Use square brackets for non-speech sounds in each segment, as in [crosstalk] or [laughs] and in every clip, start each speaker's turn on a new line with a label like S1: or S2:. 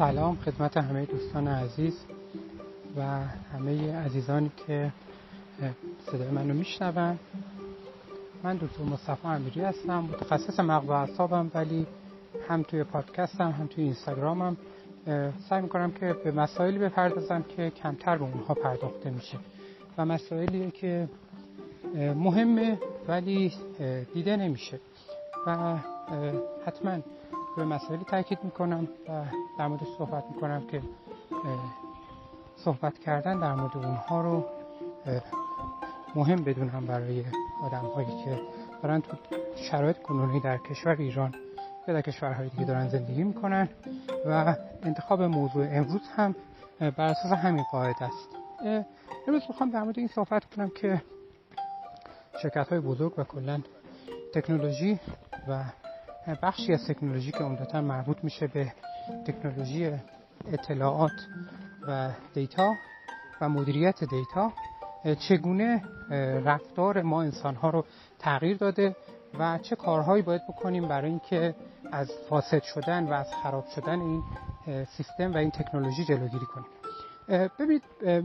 S1: سلام خدمت همه دوستان عزیز و همه عزیزانی که صدای منو میشنون. من دکتر مصطفی امیری هستم متخصص مغز و اعصابم ولی هم توی پادکستم هم توی اینستاگرامم. سعی می‌کنم که به مسائلی بپردازم که کمتر به اونها پرداخته میشه. و مسائلی که مهمه ولی دیده نمیشه. و حتما به مسائلی تاکید می‌کنم و در مورد صحبت می‌کنم که صحبت کردن در مورد اونها رو مهم بدونم برای آدم هایی که دارن تو شرایط کنونی در کشور ایران یا در کشورهای دیگه دارن زندگی می‌کنن و انتخاب موضوع امروز هم بر اساس همین قاعده است. امروز می‌خوام در مورد این صحبت کنم که شرکت های بزرگ و کلا تکنولوژی و بخشی از تکنولوژی که عمدتا مربوط میشه به تکنولوژی اطلاعات و دیتا و مدیریت دیتا چگونه رفتار ما انسان ها رو تغییر داده و چه کارهایی باید بکنیم برای اینکه از فاسد شدن و از خراب شدن این سیستم و این تکنولوژی جلوگیری کنیم. ببینید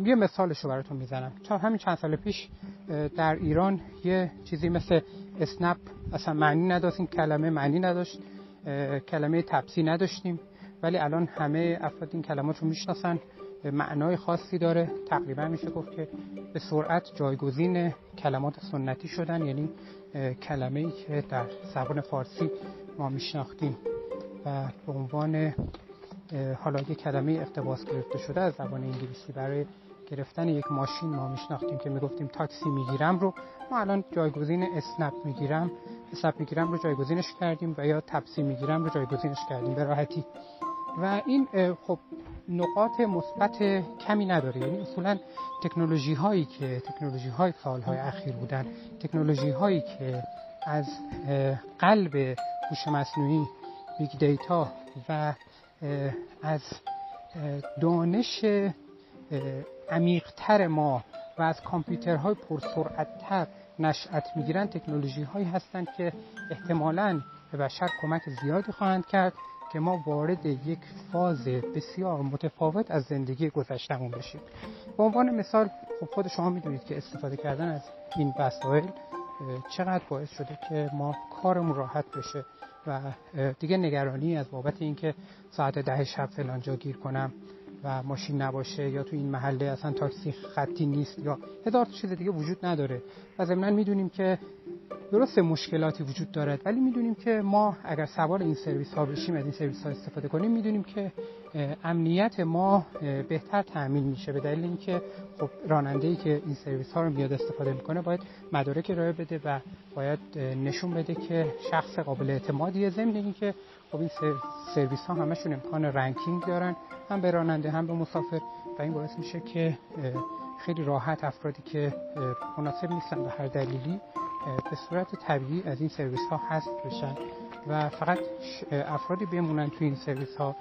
S1: یه مثالش رو براتون می‌زنم. چون همین چند سال پیش در ایران یه چیزی مثل اسنپ اصلا معنی نداشت این کلمه معنی نداشت کلمه تپسی نداشتیم. ولی الان همه افراد این کلمات رو می‌شناسن معنای خاصی داره. تقریبا میشه گفت که به سرعت جایگزین کلمات سنتی شدن یعنی کلمه ای که در زبان فارسی ما میشناختیم. و به عنوان حالا یک کلمه اقتباس گرفته شده از زبان انگلیسی برای گرفتن یک ماشین ما میشناختیم که می‌گفتیم تاکسی می‌گیرم رو. ما الان جایگزین اسنپ می‌گیرم. اسنپ می‌گیرم رو جایگزینش کردیم و یا تپسی می‌گیرم رو جایگزینش کردیم به راحتی. و این خب نقاط مثبت کمی نداره. یعنی اصولا تکنولوژی هایی که تکنولوژی های سالهای اخیر بودن تکنولوژی هایی که از قلب هوش مصنوعی big data و از دانش عمیقتر ما و از کامپیوترهای پرسرعتتر نشأت می‌گیرن تکنولوژی هایی هستند که احتمالا به بشر کمک زیادی خواهند کرد که ما وارد یک فاز بسیار متفاوت از زندگی گذشتمون بشیم. به عنوان مثال خب خود شما می‌دونید که استفاده کردن از این وسایل چقدر باعث شده که ما کارمون راحت بشه و دیگه نگرانی از بابت اینکه ساعت ده شب فلان جا گیر کنم. و ماشین نباشه یا تو این محله اصلا تاکسی خطی نیست یا هزار چیز دیگه وجود نداره. و ضمنا می‌دونیم که درست مشکلاتی وجود دارد ولی می‌دونیم که ما اگر سوار این سرویس ها بشیم از این سرویس ها استفاده کنیم می‌دونیم که امنیت ما بهتر تأمین میشه. به دلیل اینکه خب راننده ای که این سرویس ها رو میاد استفاده می‌کنه باید مدارک ارائه بده و باید نشون بده که شخص قابل اعتمادیه. ضمن اینکه خب این سرویس ها همشون امکان ranking دارن هم به راننده هم به مسافر و این باعث میشه که خیلی راحت افرادی که مناسب نیستن به هر دلیلی به صورت طبیعی از این سرویس ها هست بشن و فقط افرادی بمونن توی این سرویس ها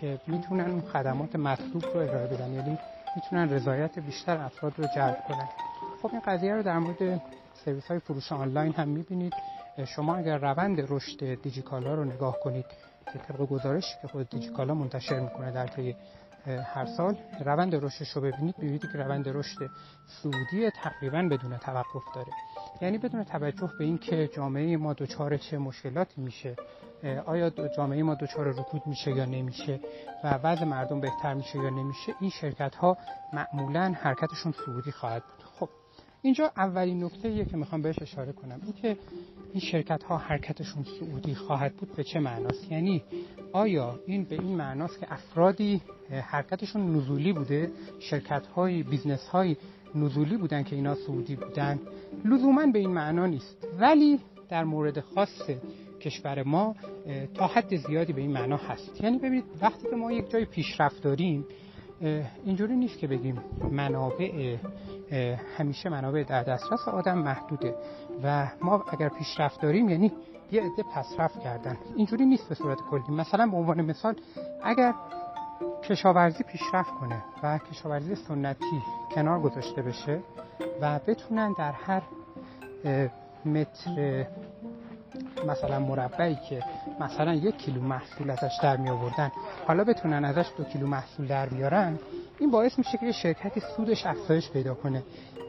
S1: که می‌تونن اون خدمات مطلوب رو ارائه بدن یعنی می‌تونن رضایت بیشتر افراد رو جلب کنن. خب این قضیه رو در مورد سرویس های فروش آنلاین هم می‌بینید. شما اگر روند رشد دیجیکالا رو نگاه کنید که طبق گزارشی که خود دیجیکالا منتشر می‌کنه در طی هر سال روند رشدش رو ببینید ببینید که روند رشد سعودی تقریبا بدون توقف داره. یعنی بدون توجه به اینکه جامعه ما دچار چه مشکلاتی میشه آیا جامعه ما دچار رکود میشه یا نمیشه و وضع مردم بهتر میشه یا نمیشه این شرکت ها معمولا حرکتشون سعودی خواهد بود. اینجا اولین نکته که می‌خوام بهش اشاره کنم. این که این شرکت ها حرکتشون سعودی خواهد بود به چه معناست؟ یعنی آیا این به این معناست که افرادی حرکتشون نزولی بوده؟ شرکت های business های نزولی بودن که اینا صعودی بودن؟ لزوما به این معنا نیست. ولی در مورد خاص کشور ما تا حد زیادی به این معنا هست. یعنی ببینید وقتی که ما یک جای پیشرفت داریم اینجوری نیست که بگیم منابع همیشه منابع در دسترس آدم محدوده و ما اگر پیشرفت داریم یعنی یه عده پسرفت کردن. اینجوری نیست به صورت کلی. مثلا به عنوان مثال اگر کشاورزی پیشرفت کنه و کشاورزی سنتی کنار گذاشته بشه و بتونن در هر متر مثلا مربعی که مثلا یک کیلو محصول ازش در می آوردن حالا بتونن ازش دو کیلو محصول در بیارن این باعث میشه که شرکتی سودش افزایش پیدا کنه.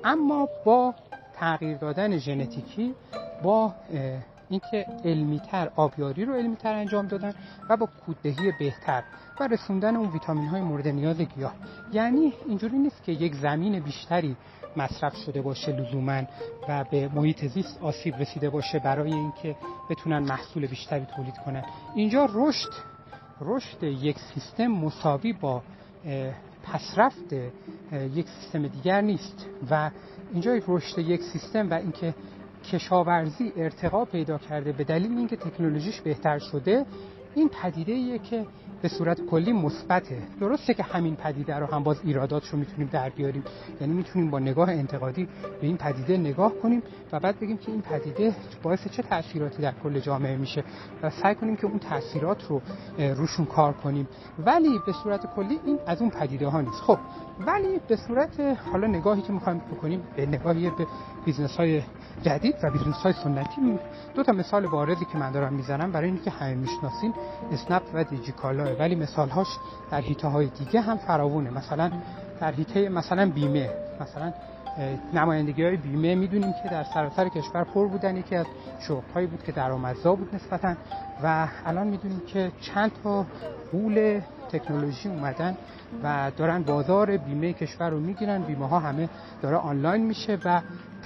S1: اما با تغییر دادن ژنتیکی با اینکه علمیتر آبیاری رو علمیتر انجام دادن و با کوددهی بهتر و رسوندن اون ویتامین های مورد نیاز گیاه. یعنی اینجوری نیست که یک زمین بیشتری مصرف شده باشه لزوما و به محیط زیست آسیب رسیده باشه برای اینکه بتونن محصول بیشتری تولید کنن. اینجا رشد رشد یک سیستم مساوی با پسرفت یک سیستم دیگر نیست و اینجا رشد یک سیستم و اینکه کشاورزی ارتقا پیدا کرده به دلیل اینکه تکنولوژیش بهتر شده این پدیده ایه که به صورت کلی مثبته. درسته که همین پدیده رو هم باز ایراداتش رو می‌تونیم در بیاریم. یعنی می‌تونیم با نگاه انتقادی به این پدیده نگاه کنیم و بعد بگیم که این پدیده باعث چه تاثیراتی در کل جامعه میشه و سعی کنیم که اون تاثیرات رو روشون کار کنیم. ولی به صورت کلی این از اون پدیده ها نیست. خب ولی به صورت حالا نگاهی که می‌خوایم بکنیم به نگاهی به business های جدید و business های سنتی دو تا مثال بارزی که من دارم می‌زنم برای اینکه همه می‌شناسین اسنپ و دیجیکالا. ولی مثال هاش در حیطه های دیگه هم فراوونه مثلا در حیطه مثلا بیمه. مثلا نمایندگی های بیمه می‌دونیم که در سراسر کشور پر بودن. یکی از شغل ها بود که درآمدزا بود نسبتا. و الان می‌دونیم که چند تا قول تکنولوژی اومدن و دارن بازار بیمه کشور رو می‌گیرن. بیمه ها همه داره آنلاین میشه و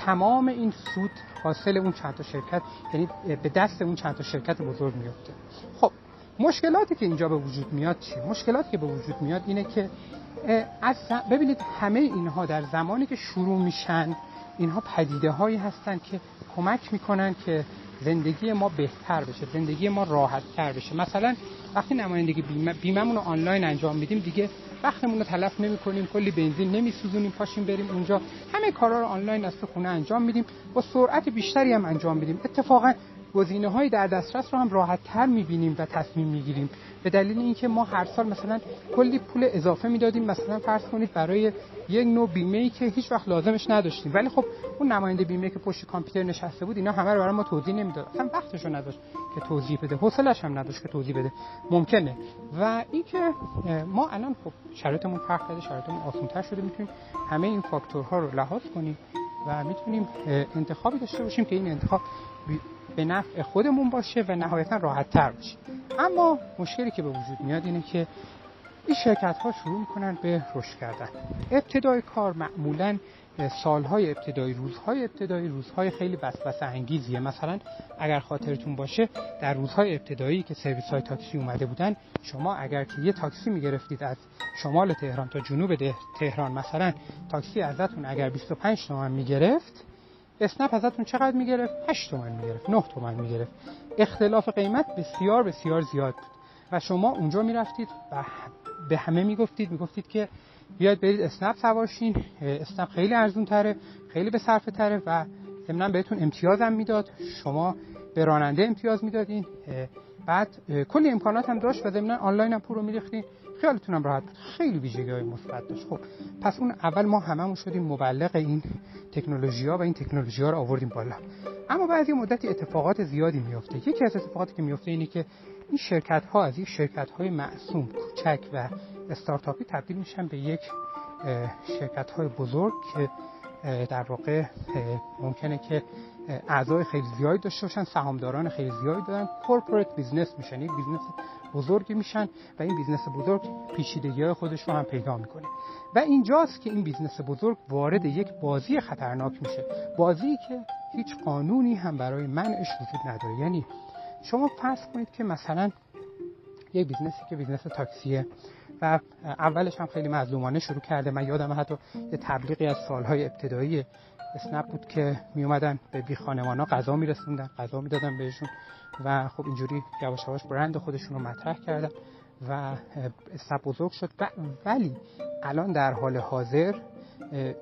S1: تمام این سود حاصل اون چند تا شرکت یعنی به دست اون چند تا شرکت بزرگ میفته خب مشکلاتی که اینجا به وجود میاد چیه مشکلاتی که به وجود میاد اینه که از ببینید همه اینها در زمانی که شروع میشن اینها پدیده هایی هستن که کمک می‌کنن که زندگی ما بهتر بشه زندگی ما راحت تر بشه. مثلا وقتی نمایندگی بیمه بیممون رو آنلاین انجام میدیم دیگه وقتمون رو تلف نمی کنیم کلی بنزین نمیسوزونیم پاشیم بریم اونجا. همه کارا رو آنلاین از تو خونه انجام میدیم. با سرعت بیشتری هم انجام میدیم. اتفاقا گزینه های در دسترس رو هم راحت تر می‌بینیم و تصمیم می‌گیریم. به دلیل اینکه ما هر سال مثلا کلی پول اضافه می‌دادیم مثلا فرض کنید برای یک نوع بیمه ای که هیچ وقت لازمش نداشتیم. ولی خب اون نماینده بیمه که پشت کامپیوتر نشسته بود اینا همه رو برای ما توضیح نمی‌داد. اصلا وقتشو نداشت که توضیح بده. حوصلش هم نداشت که توضیح بده. ممکنه. و اینکه ما الان خب شرایطمون فرق کرده شرایطمون آسان‌تر شده. می‌تونیم همه این فاکتورها رو لحاظ کنیم و می‌تونیم انتخابی داشته باشیم که این انتخاب به نفع خودمون باشه و نهایتا راحت تر باشه اما مشکلی که به وجود میاد اینه که این شرکت ها شروع می‌کنن به رشد کردن. ابتدای کار معمولا سالهای ابتدایی روزهای ابتدایی روزهای خیلی وسوسه انگیزیه. مثلا اگر خاطرتون باشه در روزهای ابتدایی که سرویس های تاکسی اومده بودن شما اگر که یه تاکسی می‌گرفتید از شمال تهران تا جنوب تهران مثلا تاکسی ازتون اگر 25 تومن می‌گرفت اسنپ ازتون چقدر می‌گرفت؟ 8 تومن می‌گرفت 9 تومن می‌گرفت. اختلاف قیمت بسیار بسیار زیاد بود. و شما اونجا می‌رفتید و به همه می‌گفتید می‌گفتید که بیاید برید اسنپ سوارشین. اسنپ خیلی ارزون تره خیلی به صرفه تره و ضمنا بهتون امتیاز هم می‌داد. شما به راننده امتیاز می‌دادین. بعد کلی امکانات هم داشت و ضمنا آنلاین هم پول رو میریختین. خیالتونم راحت. خیلی ویژگی های مثبت داشت خب پس اون اول ما هممون شدیم مبلغ این تکنولوژی ها و این تکنولوژی ها رو آوردیم بالا. اما بعد یه مدتی اتفاقات زیادی میفته یکی از اتفاقاتی که میفته اینه که این شرکت ها از این شرکت های معصوم کوچک و استارتاپی تبدیل میشن به یک شرکت های بزرگ که در واقع ممکنه که اعضای خیلی زیادی داشته باشن سهامداران خیلی زیادی دارن corporate business میشن. یک business بزرگی میشن و این business بزرگ پیچیدگی های خودش رو هم پیدا می‌کنه. و اینجاست که این business بزرگ وارد یک بازی خطرناک میشه. بازی که هیچ قانونی هم برای منعش وجود نداره. یعنی شما فرض کنید که مثلا یک business ی که business تاکسیه و اولش هم خیلی مظلومانه شروع کرده. من یادم حتی یه تبلیغی از سالهای ابتدایی اسنپ بود که می اومدن به بی ها غذا میرسوندن غذا می‌دادن بهشون و خب اینجوری یواش یواش برند خودشون رو مطرح کردن و اسنپ بزرگ شد. و ولی الان در حال حاضر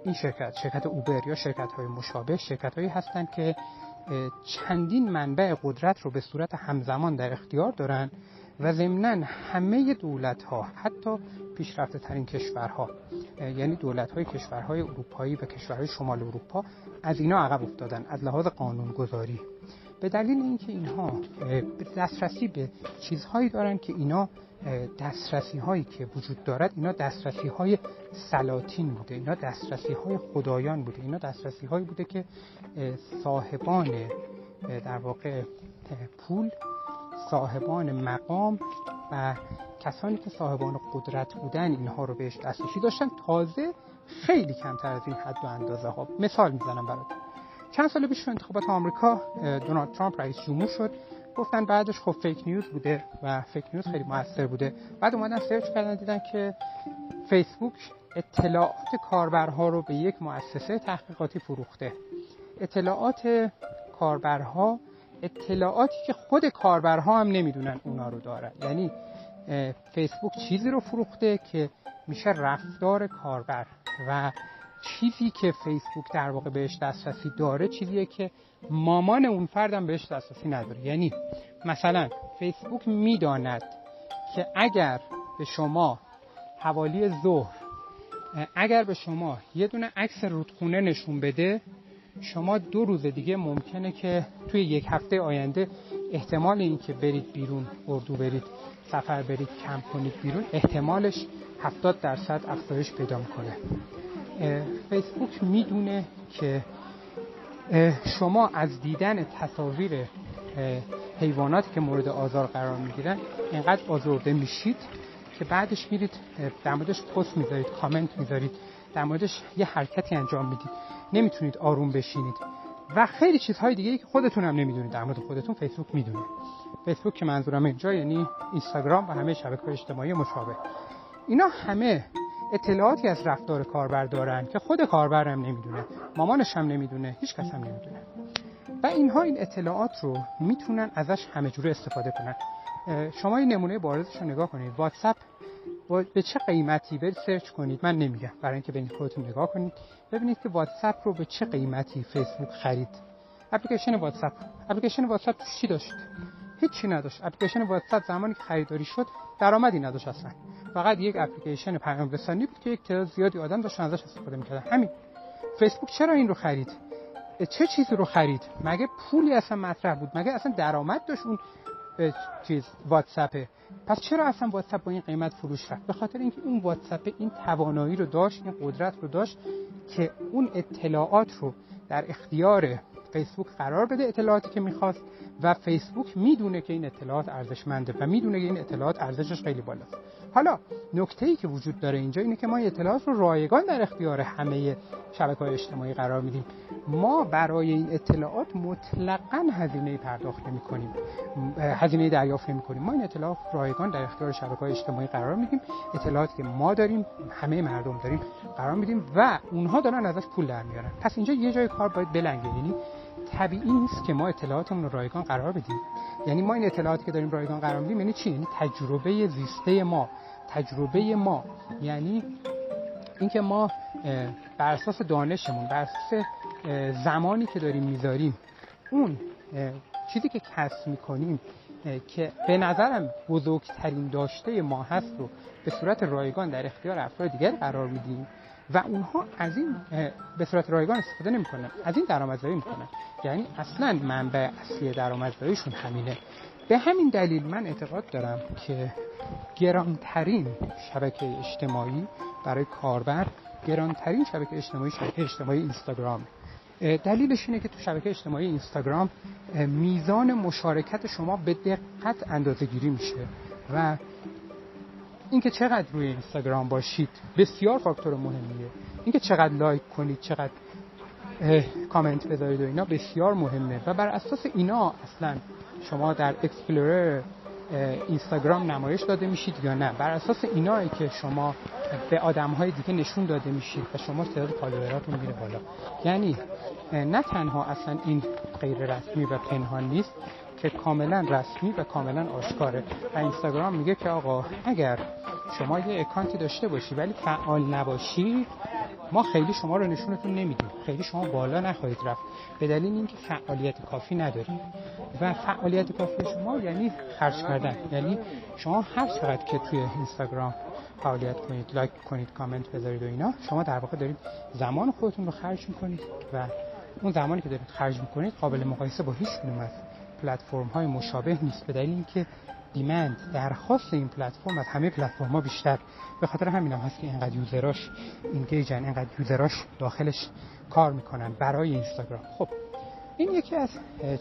S1: این شرکت شرکت اوبر یا شرکت های مشابه شرکت هایی هستند که چندین منبع قدرت رو به صورت همزمان در اختیار دارن و ضمنا همه دولت ها حتی پیشرفته ترین کشورها یعنی دولت های کشورهای اروپایی و کشورهای شمال اروپا از اینا عقب افتادن از لحاظ قانون گذاری به دلیل اینکه اینها دسترسی به چیزهایی دارن که اینا دسترسی هایی که وجود دارد اینا دسترسی های سلاطین بوده اینا دسترسی های خدایان بوده اینا دسترسی هایی بوده که صاحبان در واقع پول صاحبان مقام و کسانی که صاحبان قدرت بودن اینها رو بهش دسترسی داشتن تازه خیلی کمتر از این حد و اندازه ها. مثال می‌زنم براتون. چند سال پیش انتخابات آمریکا دونالد ترامپ رئیس جمهور شد. گفتن بعدش خب فیک نیوز بوده و فیک نیوز خیلی موثر بوده. بعد اومدن سرچ کردن دیدن که فیسبوک اطلاعات کاربرها رو به یک مؤسسه تحقیقاتی فروخته. اطلاعات کاربرها اطلاعاتی که خود کاربرها هم نمی‌دونن اونا رو دارن. یعنی فیسبوک چیزی رو فروخته که میشه رفتار کاربر و چیزی که فیسبوک در واقع بهش دسترسی داره چیزیه که مامان اون فردم بهش دسترسی نداره. یعنی مثلا فیسبوک می‌داند که اگر به شما حوالی ظهر اگر به شما یه دونه عکس رودخونه نشون بده شما دو روز دیگه ممکنه که توی یک هفته آینده احتمال اینکه برید بیرون اردو برید سفر برید کم کنید بیرون احتمالش 70 درصد افزایش پیدا می‌کنه. فیسبوک می‌دونه که شما از دیدن تصاویر حیواناتی که مورد آزار قرار می‌گیرن اینقدر آزرده میشید که بعدش میرید در موردش پست می‌ذارید کامنت می‌ذارید. در موردش یه حرکتی انجام می‌دید. نمی‌تونید آروم بشینید. و خیلی چیزهای دیگه که خودتون هم نمی‌دونید. در مورد خودتون فیسبوک می‌دونه فیسبوک که منظورم اینجا یعنی اینستاگرام و همه شبکه اجتماعی مشابه. اینا همه اطلاعاتی از رفتار کاربر دارن که خود کاربر هم نمی‌دونه. مامانش هم نمی‌دونه. هیچ کس هم نمی‌دونه. و اینها این اطلاعات رو می‌تونن ازش همه جوره استفاده کنن. شما این نمونه بارزش رو نگاه کنید. واتساپ به چه قیمتی؟ برید search کنید. من نمیگم. برای اینکه ببینید خودتون نگاه کنید. ببینید که واتساپ رو به چه قیمتی فیسبوک خرید. اپلیکیشن واتساپ. اپلیکیشن واتساپ چی داشت؟ هیچی نداشت. اپلیکیشن واتساپ زمانی که خریداری شد درآمدی نداشت اصلا. فقط یک اپلیکیشن پیام رسانی بود که یک تعداد زیادی آدم داشتن ازش استفاده می‌کردن. همین. فیسبوک چرا این رو خرید؟ چه چیزی رو خرید؟ مگه پولی اصلا مطرح بود؟ مگه اصلا درآمد داشت اون چیز واتساپه پس چرا اصلا واتساپ با این قیمت فروش رفت؟ به خاطر اینکه اون واتساپ این توانایی رو داشت این قدرت رو داشت که اون اطلاعات رو در اختیار فیسبوک قرار بده اطلاعاتی که می‌خواست. و فیسبوک می‌دونه که این اطلاعات ارزشمنده و می‌دونه که این اطلاعات ارزشش خیلی بالاست. حالا نکته ای که وجود داره اینجا اینه که ما اطلاعات رو رایگان در اختیار همه شبکه های اجتماعی قرار میدیم. ما برای این اطلاعات مطلقا هزینه پرداخت نمی کنیم هزینه دریافت نمی کنیم ما این اطلاعات رایگان در اختیار شبکه های اجتماعی قرار میدیم. اطلاعاتی که ما داریم همه مردم داریم قرار میدیم و اونها دارن ازش پول در میارن. پس اینجا یه جای کار باید بلنگه. یعنی طبیعی نیست که ما اطلاعاتمون رو رایگان قرار بدیم. یعنی ما این اطلاعاتی که داریم رایگان قرار میدیم یعنی چی؟ یعنی تجربه زیسته ما. تجربه ما. یعنی اینکه ما بر اساس دانشمون بر اساس زمانی که داریم می‌ذاریم اون چیزی که کسب می‌کنیم که به نظرم بزرگترین داشته ما هست رو به صورت رایگان در اختیار افراد دیگر قرار میدیم. و اونها از این به صورت رایگان استفاده نمی‌کنن از این درآمدزایی می‌کنن. یعنی اصلا منبع اصلی درآمدزاییشون همینه. به همین دلیل من اعتقاد دارم که گرانترین شبکه اجتماعی برای کاربر گرانترین شبکه اجتماعی شبکه اجتماعی اینستاگرام. دلیلش اینه که تو شبکه اجتماعی اینستاگرام میزان مشارکت شما به دقت اندازه گیری میشه و اینکه چقدر روی اینستاگرام باشید بسیار فاکتور مهمیه. اینکه چقدر لایک کنید چقدر کامنت بذارید و اینا بسیار مهمه. و بر اساس اینا اصلا شما در explorer اینستاگرام نمایش داده میشید یا نه؟ بر اساس اینایی که شما به آدم های دیگه نشون داده میشید و شما تعداد follower اتون میره بالا. یعنی نه تنها اصلا این غیر رسمی و پنهان نیست که کاملا رسمی و کاملا آشکاره. و اینستاگرام میگه که آقا اگر شما یه اکانتی داشته باشی ولی فعال نباشی ما خیلی شما رو نشونتون نمیدیم. خیلی شما بالا نخواهید رفت. به دلیل اینکه فعالیت کافی نداریم. و فعالیت کافی شما یعنی خرج کردن. یعنی شما هر چقدر که توی اینستاگرام فعالیت کنید لایک کنید کامنت بذارید و اینا شما در واقع دارید زمان خودتون رو خرج می‌کنید. و اون زمانی که دارید خرج می‌کنید قابل مقایسه با هیچ کدوم از پلتفرم های مشابه نیست. به دلیل اینکه demand درخواست این پلتفرم از همه پلتفرم ها بیشتر. به خاطر همین هم هست که اینقدر user اش engage ن اینقدر user اش داخلش کار می‌کنن برای اینستاگرام. خب این یکی از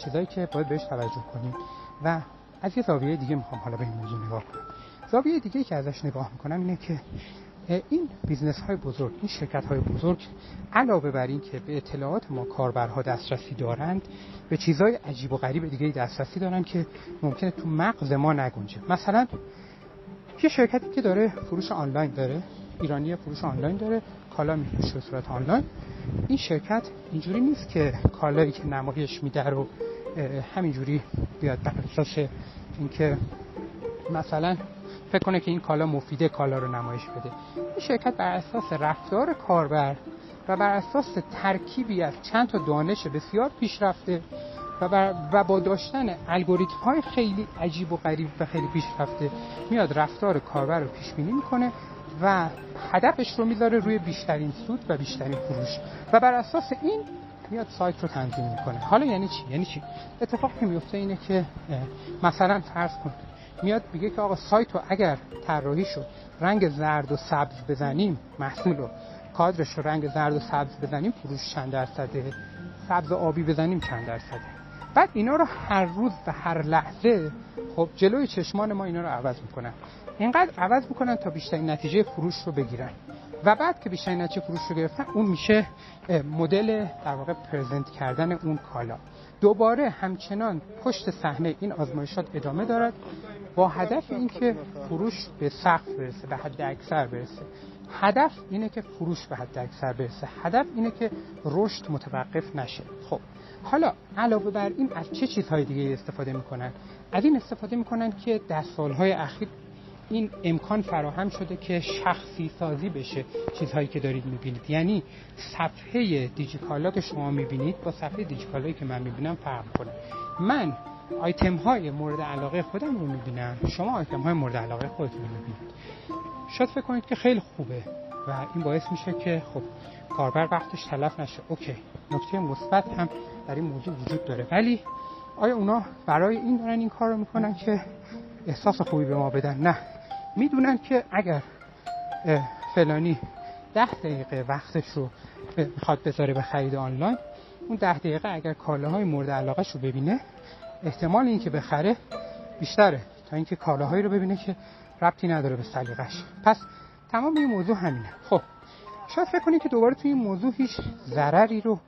S1: چیزهایی که باید بهش توجه کنیم و از یه زاویه دیگه می‌خوام حالا به این موضوع نگاه کنم. زاویه دیگه که ازش نگاه می‌کنم اینه که این business های بزرگ این شرکت های بزرگ علاوه بر این که به اطلاعات ما کاربرها دسترسی دارند به چیزهای عجیب و غریب دیگه دسترسی دارن که ممکنه تو مغز ما نگنجه. مثلا یه شرکتی که داره فروش آنلاین داره ایرانی فروش آنلاین داره کالا میفروشه به صورت آنلاین. این شرکت اینجوری نیست که کالایی که نمایش میده رو همینجوری بیاد بر اینکه مثلا فکر کنه که این کالا مفیده کالا رو نمایش بده. این شرکت بر اساس رفتار کاربر و بر اساس ترکیبی از چند تا دانش بسیار پیشرفته و, و با داشتن الگوریتم های خیلی عجیب و غریب و خیلی پیشرفته میاد رفتار کاربر رو پیش بینی می‌کنه و هدفش رو می‌ذاره روی بیشترین سود و بیشترین فروش. و بر اساس این میاد سایت رو تنظیم می‌کنه. حالا یعنی چی؟ یعنی چی؟ اتفاقی میفته اینه که مثلا فرض کن میاد میگه که آقا سایت رو اگر طراحی شد رنگ زرد و سبز بزنیم محصول رو کادرش رو رنگ زرد و سبز بزنیم فروش چند درصده؟ سبز آبی بزنیم چند درصده؟ بعد اینا رو هر روز و هر لحظه خب جلوی چشمان ما اینا رو عوض می‌کنن. اینقدر عوض می‌کنن تا بیشترین نتیجه فروش رو بگیرن. و بعد که بیشترین نتیجه فروش رو گرفتن اون میشه مدل در واقع پرزنت کردن اون کالا. دوباره همچنان پشت صحنه این آزمایشات ادامه دارد با هدف اینکه فروش به سقف برسه به حد اکثر برسه. هدف اینه که فروش به حد اکثر برسه. هدف اینه که رشد متوقف نشه. خب حالا علاوه بر این از چه چیزهای دیگه استفاده می‌کنن؟ از این استفاده می‌کنن که در سالهای اخیر این امکان فراهم شده که شخصی سازی بشه چیزهایی که دارید می‌بینید. یعنی صفحه دیجیکالا که شما می‌بینید با صفحه دیجیکالایی که من می‌بینم فرق کنه من آیتم های مورد علاقه خودم رو می‌بینم. شما آیتم های مورد علاقه خودتون رو می‌بینید. شاید فکر کنید که خیلی خوبه و این باعث میشه که خب کاربر وقتش تلف نشه. اوکی نکته مثبت هم در این موضوع وجود داره. ولی آیا اونا برای این دارن این کار رو می‌کنن که احساس خوبی به ما بدن؟ نه. می‌دونن که اگر فلانی ده دقیقه وقتش رو می‌خواد بذاره به خرید آنلاین اون ده دقیقه اگر کالاهای مورد علاقه رو ببینه احتمال اینکه بخره بیشتره تا اینکه کالاهایی رو ببینه که ربطی نداره به سلیقش پس تمام این موضوع همینه. خب شاید فکر کنید که دوباره توی این موضوع هیچ ضرری رو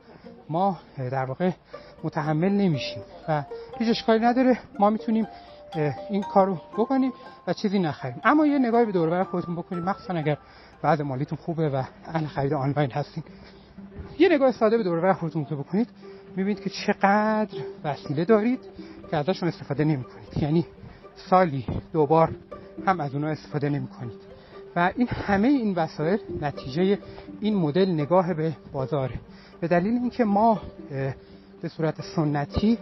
S1: ما در واقع متحمل نمیشیم و هیچ اشکالی نداره. ما می‌تونیم این کارو بکنیم و چیزی نخریم. اما یه نگاهی به دور خودتون بکنید مخصوصا اگر بعد مالیتون خوبه و اهل خرید آنلاین هستین. یه نگاه ساده به دور خودتون بکنید. می‌بینید که چقدر وسیله دارید که ازشون استفاده نمی کنید یعنی سالی دوبار هم از اونها استفاده نمی کنید و این همه این وسایل نتیجه این مدل نگاه به بازاره. به دلیل اینکه ما به صورت سنتی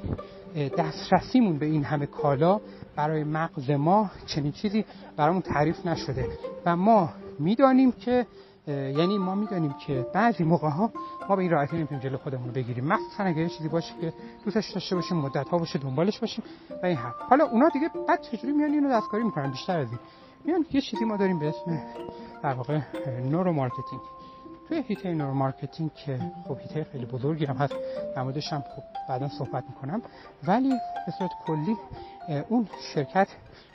S1: دسترسیمون به این همه کالا برای مغز ما چنین چیزی برامون تعریف نشده. و ما می‌دانیم که یعنی ما می‌دانیم که بعضی موقع ها ما به این راحتی نمی‌تونیم جلو خودمون بگیریم. مخصوصا اگر چیزی باشه که دوستش داشته باشیم مدت ها باشه دنبالش باشیم و این هم حالا اونا دیگه بعد چجوری میان اینو دستکاری می‌کنن؟ بیشتر از این. میان یه چیزی ما داریم به اسم در واقع neuromarketing توی حیطه neuromarketing که خب حیطه خیلی بزرگی هم هست در هم خب بعدا صحبت می‌کنم. ولی به صورت کلی اون شرکت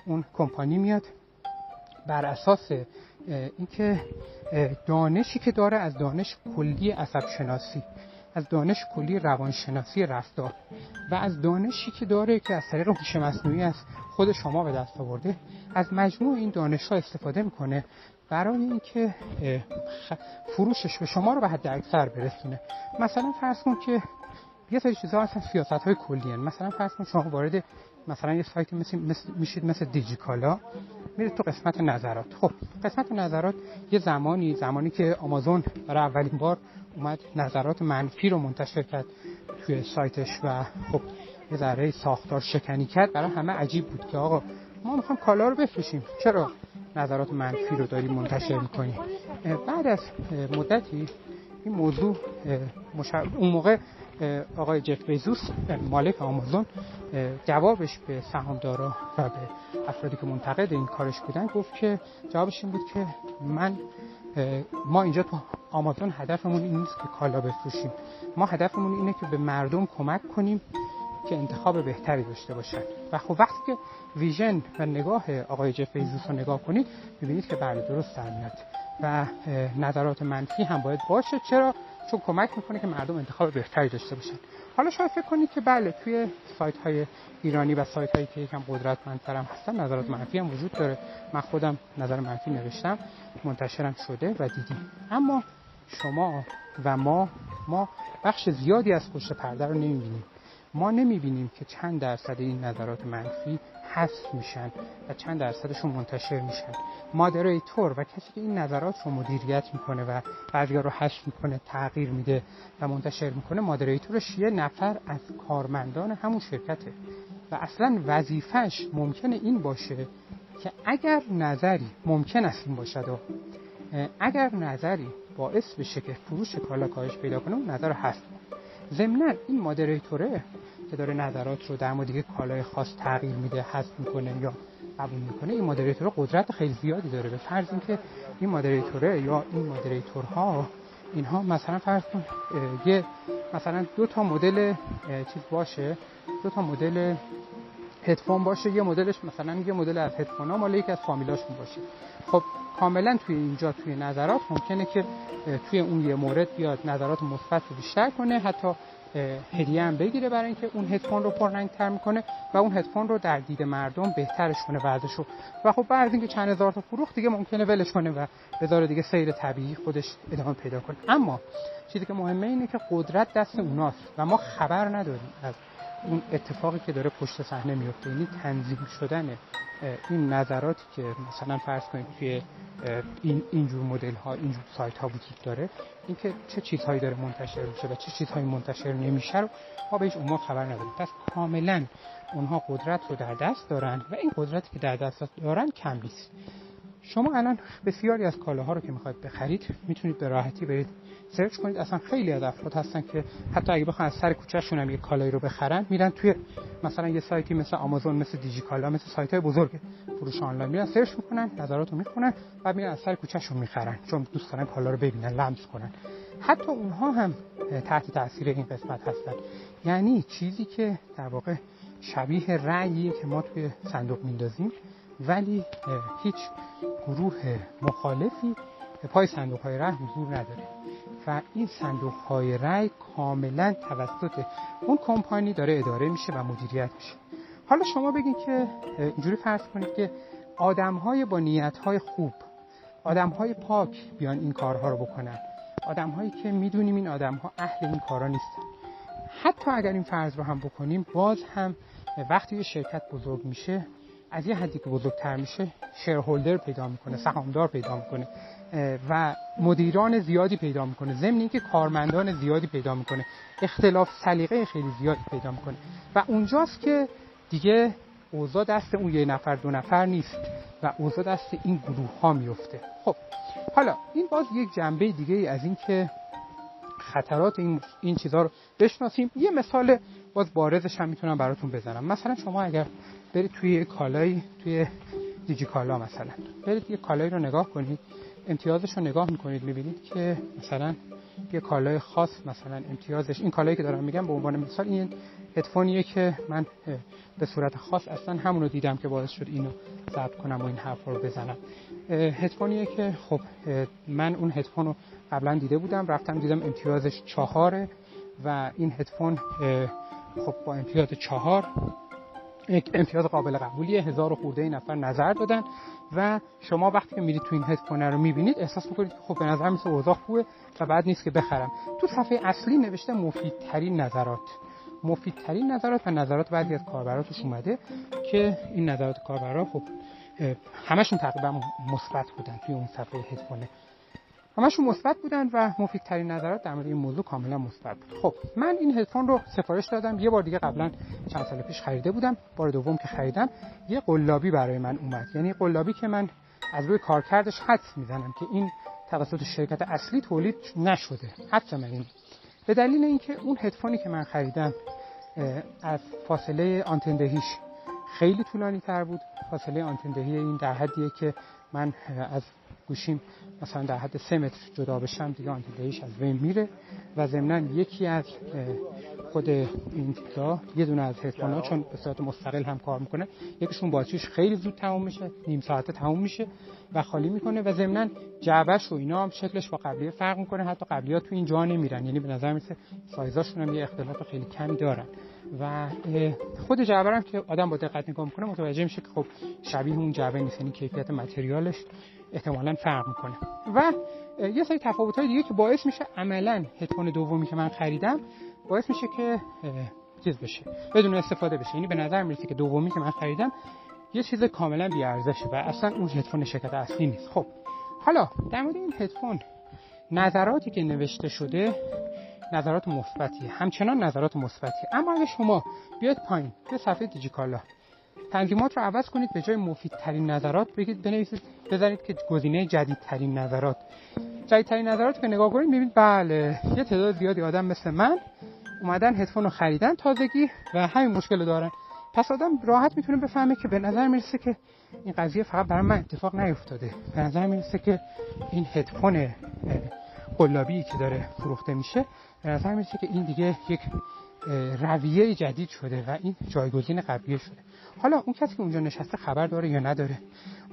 S1: اون کمپانی میاد بر اساس اینکه دانشی که داره از دانش کلی عصب شناسی از دانش کلی روانشناسی رفتار و از دانشی که داره که از طریق هوش مصنوعی از خود شما به دست آورده از مجموع این دانش ها استفاده می‌کنه برای اینکه فروشش به شما رو به حد اکثر برسونه. مثلا فرض کن که یه سری چیزها اصلا سیاست های کلی مثلا فرض کن شما وارد مثلا یه سایتی مثل, میشید مثل دیجیکالا میره تو قسمت نظرات. خب قسمت نظرات یه زمانی زمانی که آمازون برای اولین بار اومد نظرات منفی رو منتشر کرد توی سایتش و خب یه ذره ساختار شکنی کرد. برای همه عجیب بود که آقا ما می‌خوام کالا رو بفروشیم. چرا نظرات منفی رو داریم منتشر می‌کنیم بعد از مدتی این موضوع اون موقع آقای جف بیزوس مالک آمازون جوابش به سهامدارا و به افرادی که منتقد این کارش بودن گفت که جوابش این بود که من ما اینجا تو آمازون هدفمون این نیست که کالا بفروشیم. ما هدفمون اینه که به مردم کمک کنیم که انتخاب بهتری داشته باشن. و خب وقتی که ویژن و نگاه آقای جف بیزوس رو نگاه کنید ببینید که بله درست در میاد و نظرات منفی هم باید باشه. چرا؟ چون کمک می‌کنه که مردم انتخاب بهتری داشته باشن. حالا شاید فکر کنید که بله توی سایت های ایرانی و سایت هایی که یکم قدرتمندتر هم هستن نظرات منفی هم وجود داره. من خودم نظر منفی نوشتم منتشرم شده و دیدیم. اما شما و ما ما بخش زیادی از پشت پرده رو نمی‌بینیم. ما نمی‌بینیم که چند درصد این نظرات منفی حذف میشن و چند درصدشون منتشر میشن. مادریتور و کسی که این نظرات رو مدیریت می‌کنه و بعضیا رو حذف می‌کنه تغییر میده و منتشر می‌کنه مادریتورش یه نفر از کارمندان همون شرکته. و اصلا وظیفش ممکنه این باشه که اگر نظری ممکن است این باشد و اگر نظری باعث بشه که فروش کالا کاهش پیدا کنه اون نظر رو حذف ضمنا این مادریتوره که داره نظرات رو در مورد کالای خاص تغییر میده حذف می‌کنه یا قبول می‌کنه این مادریتور قدرت خیلی زیادی داره. به فرض اینکه این مادریتوره یا این مادریتورها اینها مثلا فرض کن یه مثلا دو تا مدل چیز باشه دو تا مدل هدفون باشه یه مدلش مثلا یه مدل از هدفون ها مال یکی از فامیلاشون باشه. خب کاملا توی اینجا توی نظرات ممکنه که توی اون یه مورد بیاد نظرات مثبت رو بیشتر کنه حتی هدیه هم بگیره برای اینکه اون هدفون رو تر می‌کنه و اون هدفون رو در دید مردم بهترش کنه بعدش و خب بعد اینکه چند هزار تا فروخت دیگه ممکنه ولش کنه و بذاره دیگه سیر طبیعی خودش ادامه پیدا کنه. اما چیزی که مهمه اینه که قدرت دست اوناست و ما خبر نداریم از اون اتفاقی که داره پشت صحنه میفته یعنی تنظیم شدن این نظراتی که مثلا فرض کنید توی این اینجور مدل ها اینجور سایت ها وجود داره اینکه چه چیزهایی داره منتشر میشه و چه چیزهایی منتشر نمیشه رو ما بهش اونها خبر نداریم پس کاملا اونها قدرت رو در دست دارن و این قدرتی که در دست دارن کم نیست. شما الان بسیاری از کالاها رو که می‌خواید بخرید می‌تونید به راحتی برید search کنید. اصلا خیلی از افراد هستن که حتی اگه بخوان از سر کوچهشون هم یه کالایی رو بخرن میرن توی مثلا یه سایتی مثل آمازون مثل دیجیکالا مثل سایت های بزرگ فروش آنلاین میرن search می‌کنن نظرات رو می‌خونن و میرن از سر کوچهشون می‌خرن چون دوست دارن کالا رو ببینن لمس کنن. حتی اونها هم تحت تاثیر این قسمت هستن. یعنی چیزی که در واقع شبیه رأییه که ما توی صندوق میندازیم ولی هیچ گروه مخالفی پای صندوق های رأی حضور نداره. و این صندوق های رأی کاملا توسط اون کمپانی داره اداره میشه و مدیریت میشه. حالا شما بگین که اینجوری فرض کنید که آدم های با نیت های خوب آدم های پاک بیان این کارها رو بکنن. آدم هایی که می‌دونیم این آدم ها اهل این کارا نیستن. حتی اگر این فرض رو هم بکنیم باز هم وقتی یه شرکت بزرگ میشه از یه حدی که بزرگتر میشه شیرهولدر پیدا می‌کنه سهامدار پیدا می‌کنه و مدیران زیادی پیدا می‌کنه. ضمن اینکه کارمندان زیادی پیدا می‌کنه. اختلاف سلیقه خیلی زیادی پیدا می‌کنه. و اونجاست که دیگه اوضاع دست اون یه نفر دو نفر نیست و اوضاع دست این گروه ها میفته خب حالا این باز یک جنبه دیگه از این که خطرات این, این چیزها رو بشناسیم. یه مثال باز بارزش هم می‌تونم براتون بزنم. مثلا شما اگر برید توی کالایی توی دیجی کالا مثلا. برید یه کالایی رو نگاه کنید. امتیازش رو نگاه می‌کنید می‌بینید که مثلا یه کالای خاص مثلا امتیازش این کالایی که دارم میگم به عنوان مثال این هدفونیه که من به صورت خاص اصلا همونو دیدم که باعث شد اینو ضبط کنم و این حرف رو بزنم. هدفونیه که خب من اون هدفون رو قبلا دیده بودم رفتم دیدم امتیازش چهاره و این هدفون خب با امتیاز چهار یک امتیاز قابل قبولیه هزار خورده نفر نظر دادن و شما وقتی که میرید تو این هدفون رو می‌بینید احساس می‌کنید خب به نظر میسه اوضاع خوبه و بعد نیست که بخرم. تو صفحه اصلی نوشته مفیدترین نظرات. مفیدترین نظرات و نظرات بعضی از کاربراتش اومده که این نظرات کاربرا خب همشون تقریبا مثبت بودن توی اون صفحه هدفونه همشون مثبت بودن و مفیدترین نظرات در مورد این موضوع کاملا مثبت بود. خب من این هدفون رو سفارش دادم. یه بار دیگه قبلا چند سال پیش خریده بودم. بار دوم که خریدم یه قلابی برای من اومد. یعنی قلابی که من از روی کارکردش حدس می‌زنم که این توسط شرکت اصلی تولید نشده. حدس من این به دلیل اینکه اون هدفونی که من خریدم از فاصله آنتندهیش خیلی طولانی تر بود. فاصله آنتندهی این در حدیه که من از گوشیم مثلا در حد سه متر جدا بشم دیگه آنتیدهیش از بین میره و ضمنا یکی از خود این چیزا یه دونه از هدفون ها چون به صورت مستقل هم کار می‌کنه یکیشون باتریش خیلی زود تموم میشه نیم ساعته تموم میشه و خالی می‌کنه و ضمنا جعبش و اینا هم شکلش با قبلیه فرق می‌کنه حتی قبلیه تو این جا نمیرن یعنی به نظر میسه سایزاشون هم یه اختلاف خیلی کمی دارن. و خود جعبه هم که آدم با دقت نگاه می‌کنه متوجه میشه که خب شبیه اون جعبه نیست یعنی کیفیت متریالش احتمالا فرق می‌کنه. و یه سری تفاوت های دیگه که باعث میشه عملا هدفون دومی که من خریدم باعث میشه که چیز بشه بدون استفاده بشه. یعنی به نظر می‌رسه که دومی که من خریدم یه چیز کاملا بی ارزشه و اصلا اون هدفون شرکت اصلی نیست. خب حالا در مورد این هدفون نظراتی که نوشته شده نظرات مثبتی همچنان نظرات مثبتی. اما اگه شما بیاید پایین به صفحه دیجیکالا تنظیمات رو عوض کنید به جای مفیدترین نظرات بگید بنویسید بذارید که گزینه جدیدترین نظرات. جدیدترین نظرات که نگاه کنید می‌بینید بله یه تعداد زیادی آدم مثل من اومدن هدفون رو خریدن تازگی و همین مشکل رو دارن. پس آدم راحت می‌تونه بفهمه که به نظر می‌رسه که این قضیه فقط برای من اتفاق نیفتاده. به نظر می‌رسه که این هدفون قلابی که داره فروخته میشه به نظر می‌رسه که این دیگه یک رویه جدید شده و این جایگزین قبلیه شده. حالا اون کسی که اونجا نشسته خبر داره یا نداره؟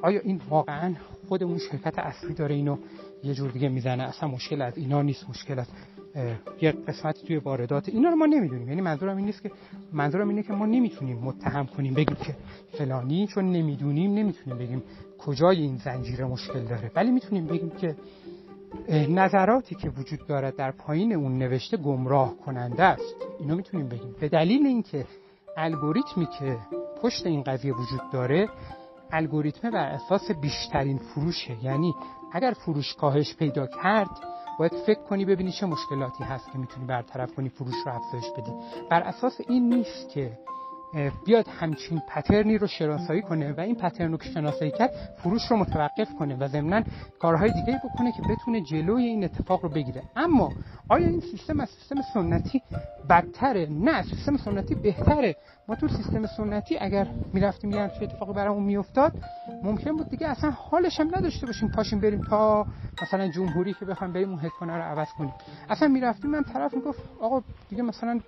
S1: آیا این واقعا خود اون شرکت اصلی داره اینو یه جور دیگه می‌زنه؟ اصلا مشکل از اینا نیست مشکل از یه قسمتی توی واردات اینا رو ما نمی‌دونیم. یعنی منظورم این نیست که منظورم اینه که ما نمی‌تونیم متهم کنیم بگیم که فلانی چون نمی‌دونیم نمی‌تونیم بگیم کجای این زنجیره مشکل داره. ولی می‌تونیم بگیم که نظراتی که وجود دارد در پایین اون نوشته گمراه کننده است. اینو می‌تونیم بگیم. به دلیل اینکه الگوریتمی که پشت این قضیه وجود داره الگوریتم بر اساس بیشترین فروشه. یعنی اگر فروش کاهش پیدا کرد باید فکر کنی ببینی چه مشکلاتی هست که می‌تونی برطرف کنی فروش رو افزایش بدی. بر اساس این نیست که بیاد همچین پترنی رو شناسایی کنه و این پترن رو که شناسایی کرد فروش رو متوقف کنه و ضمنا کارهای دیگه بکنه که بتونه جلوی این اتفاق رو بگیره. اما آیا این سیستم از سیستم سنتی بدتره؟ نه سیستم سنتی بهتره. ما تو سیستم سنتی اگر می‌رفتیم یه همچین اتفاقی برامون میافتاد ممکن بود دیگه اصلا حالش هم نداشته باشیم پاشیم بریم تا مثلا جمهوری که بخوایم بریم اون هدفون رو عوض کنیم. اصلا می‌رفتیم من طرف می‌گفت آقا دیگه مثلا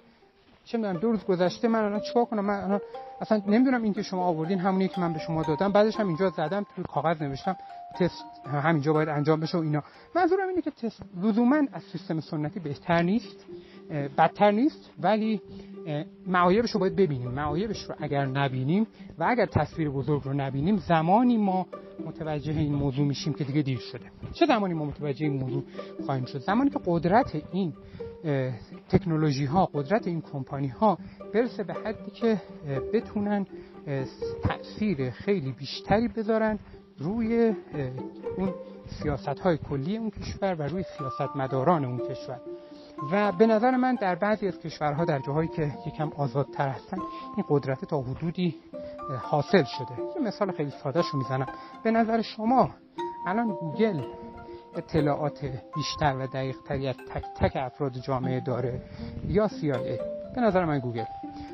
S1: چه می‌دونم دو روز گذشته من الان چیکار کنم؟ من الان اصلا نمی‌دونم این که شما آوردین همونی که من به شما دادم. بعدش هم اینجا زدم تو کاغذ نوشتم تست همینجا باید انجام بشه و اینا. منظورم اینه که تست لزوما از سیستم سنتی بهتر نیست بدتر نیست ولی معایبش رو باید ببینیم. معایبش رو اگر نبینیم و اگر تصویر بزرگ رو نبینیم زمانی ما متوجه این موضوع میشیم که دیگه دیر شده. چه زمانی ما متوجه این موضوع خواهیم شد؟ زمانی که قدرت این تکنولوژی ها قدرت این کمپانی ها برسه به حدی که بتونن تاثیر خیلی بیشتری بذارن روی اون سیاست های کلی اون کشور و روی سیاست مداران اون کشور. و به نظر من در بعضی از کشورها در جاهایی که یکم آزادتر هستن این قدرت تا حدودی حاصل شده. یه مثال خیلی ساده شو می‌زنم. به نظر شما الان گوگل اطلاعات بیشتر و دقیق تری از تک تک افراد جامعه داره یا CIA به نظر من گوگل.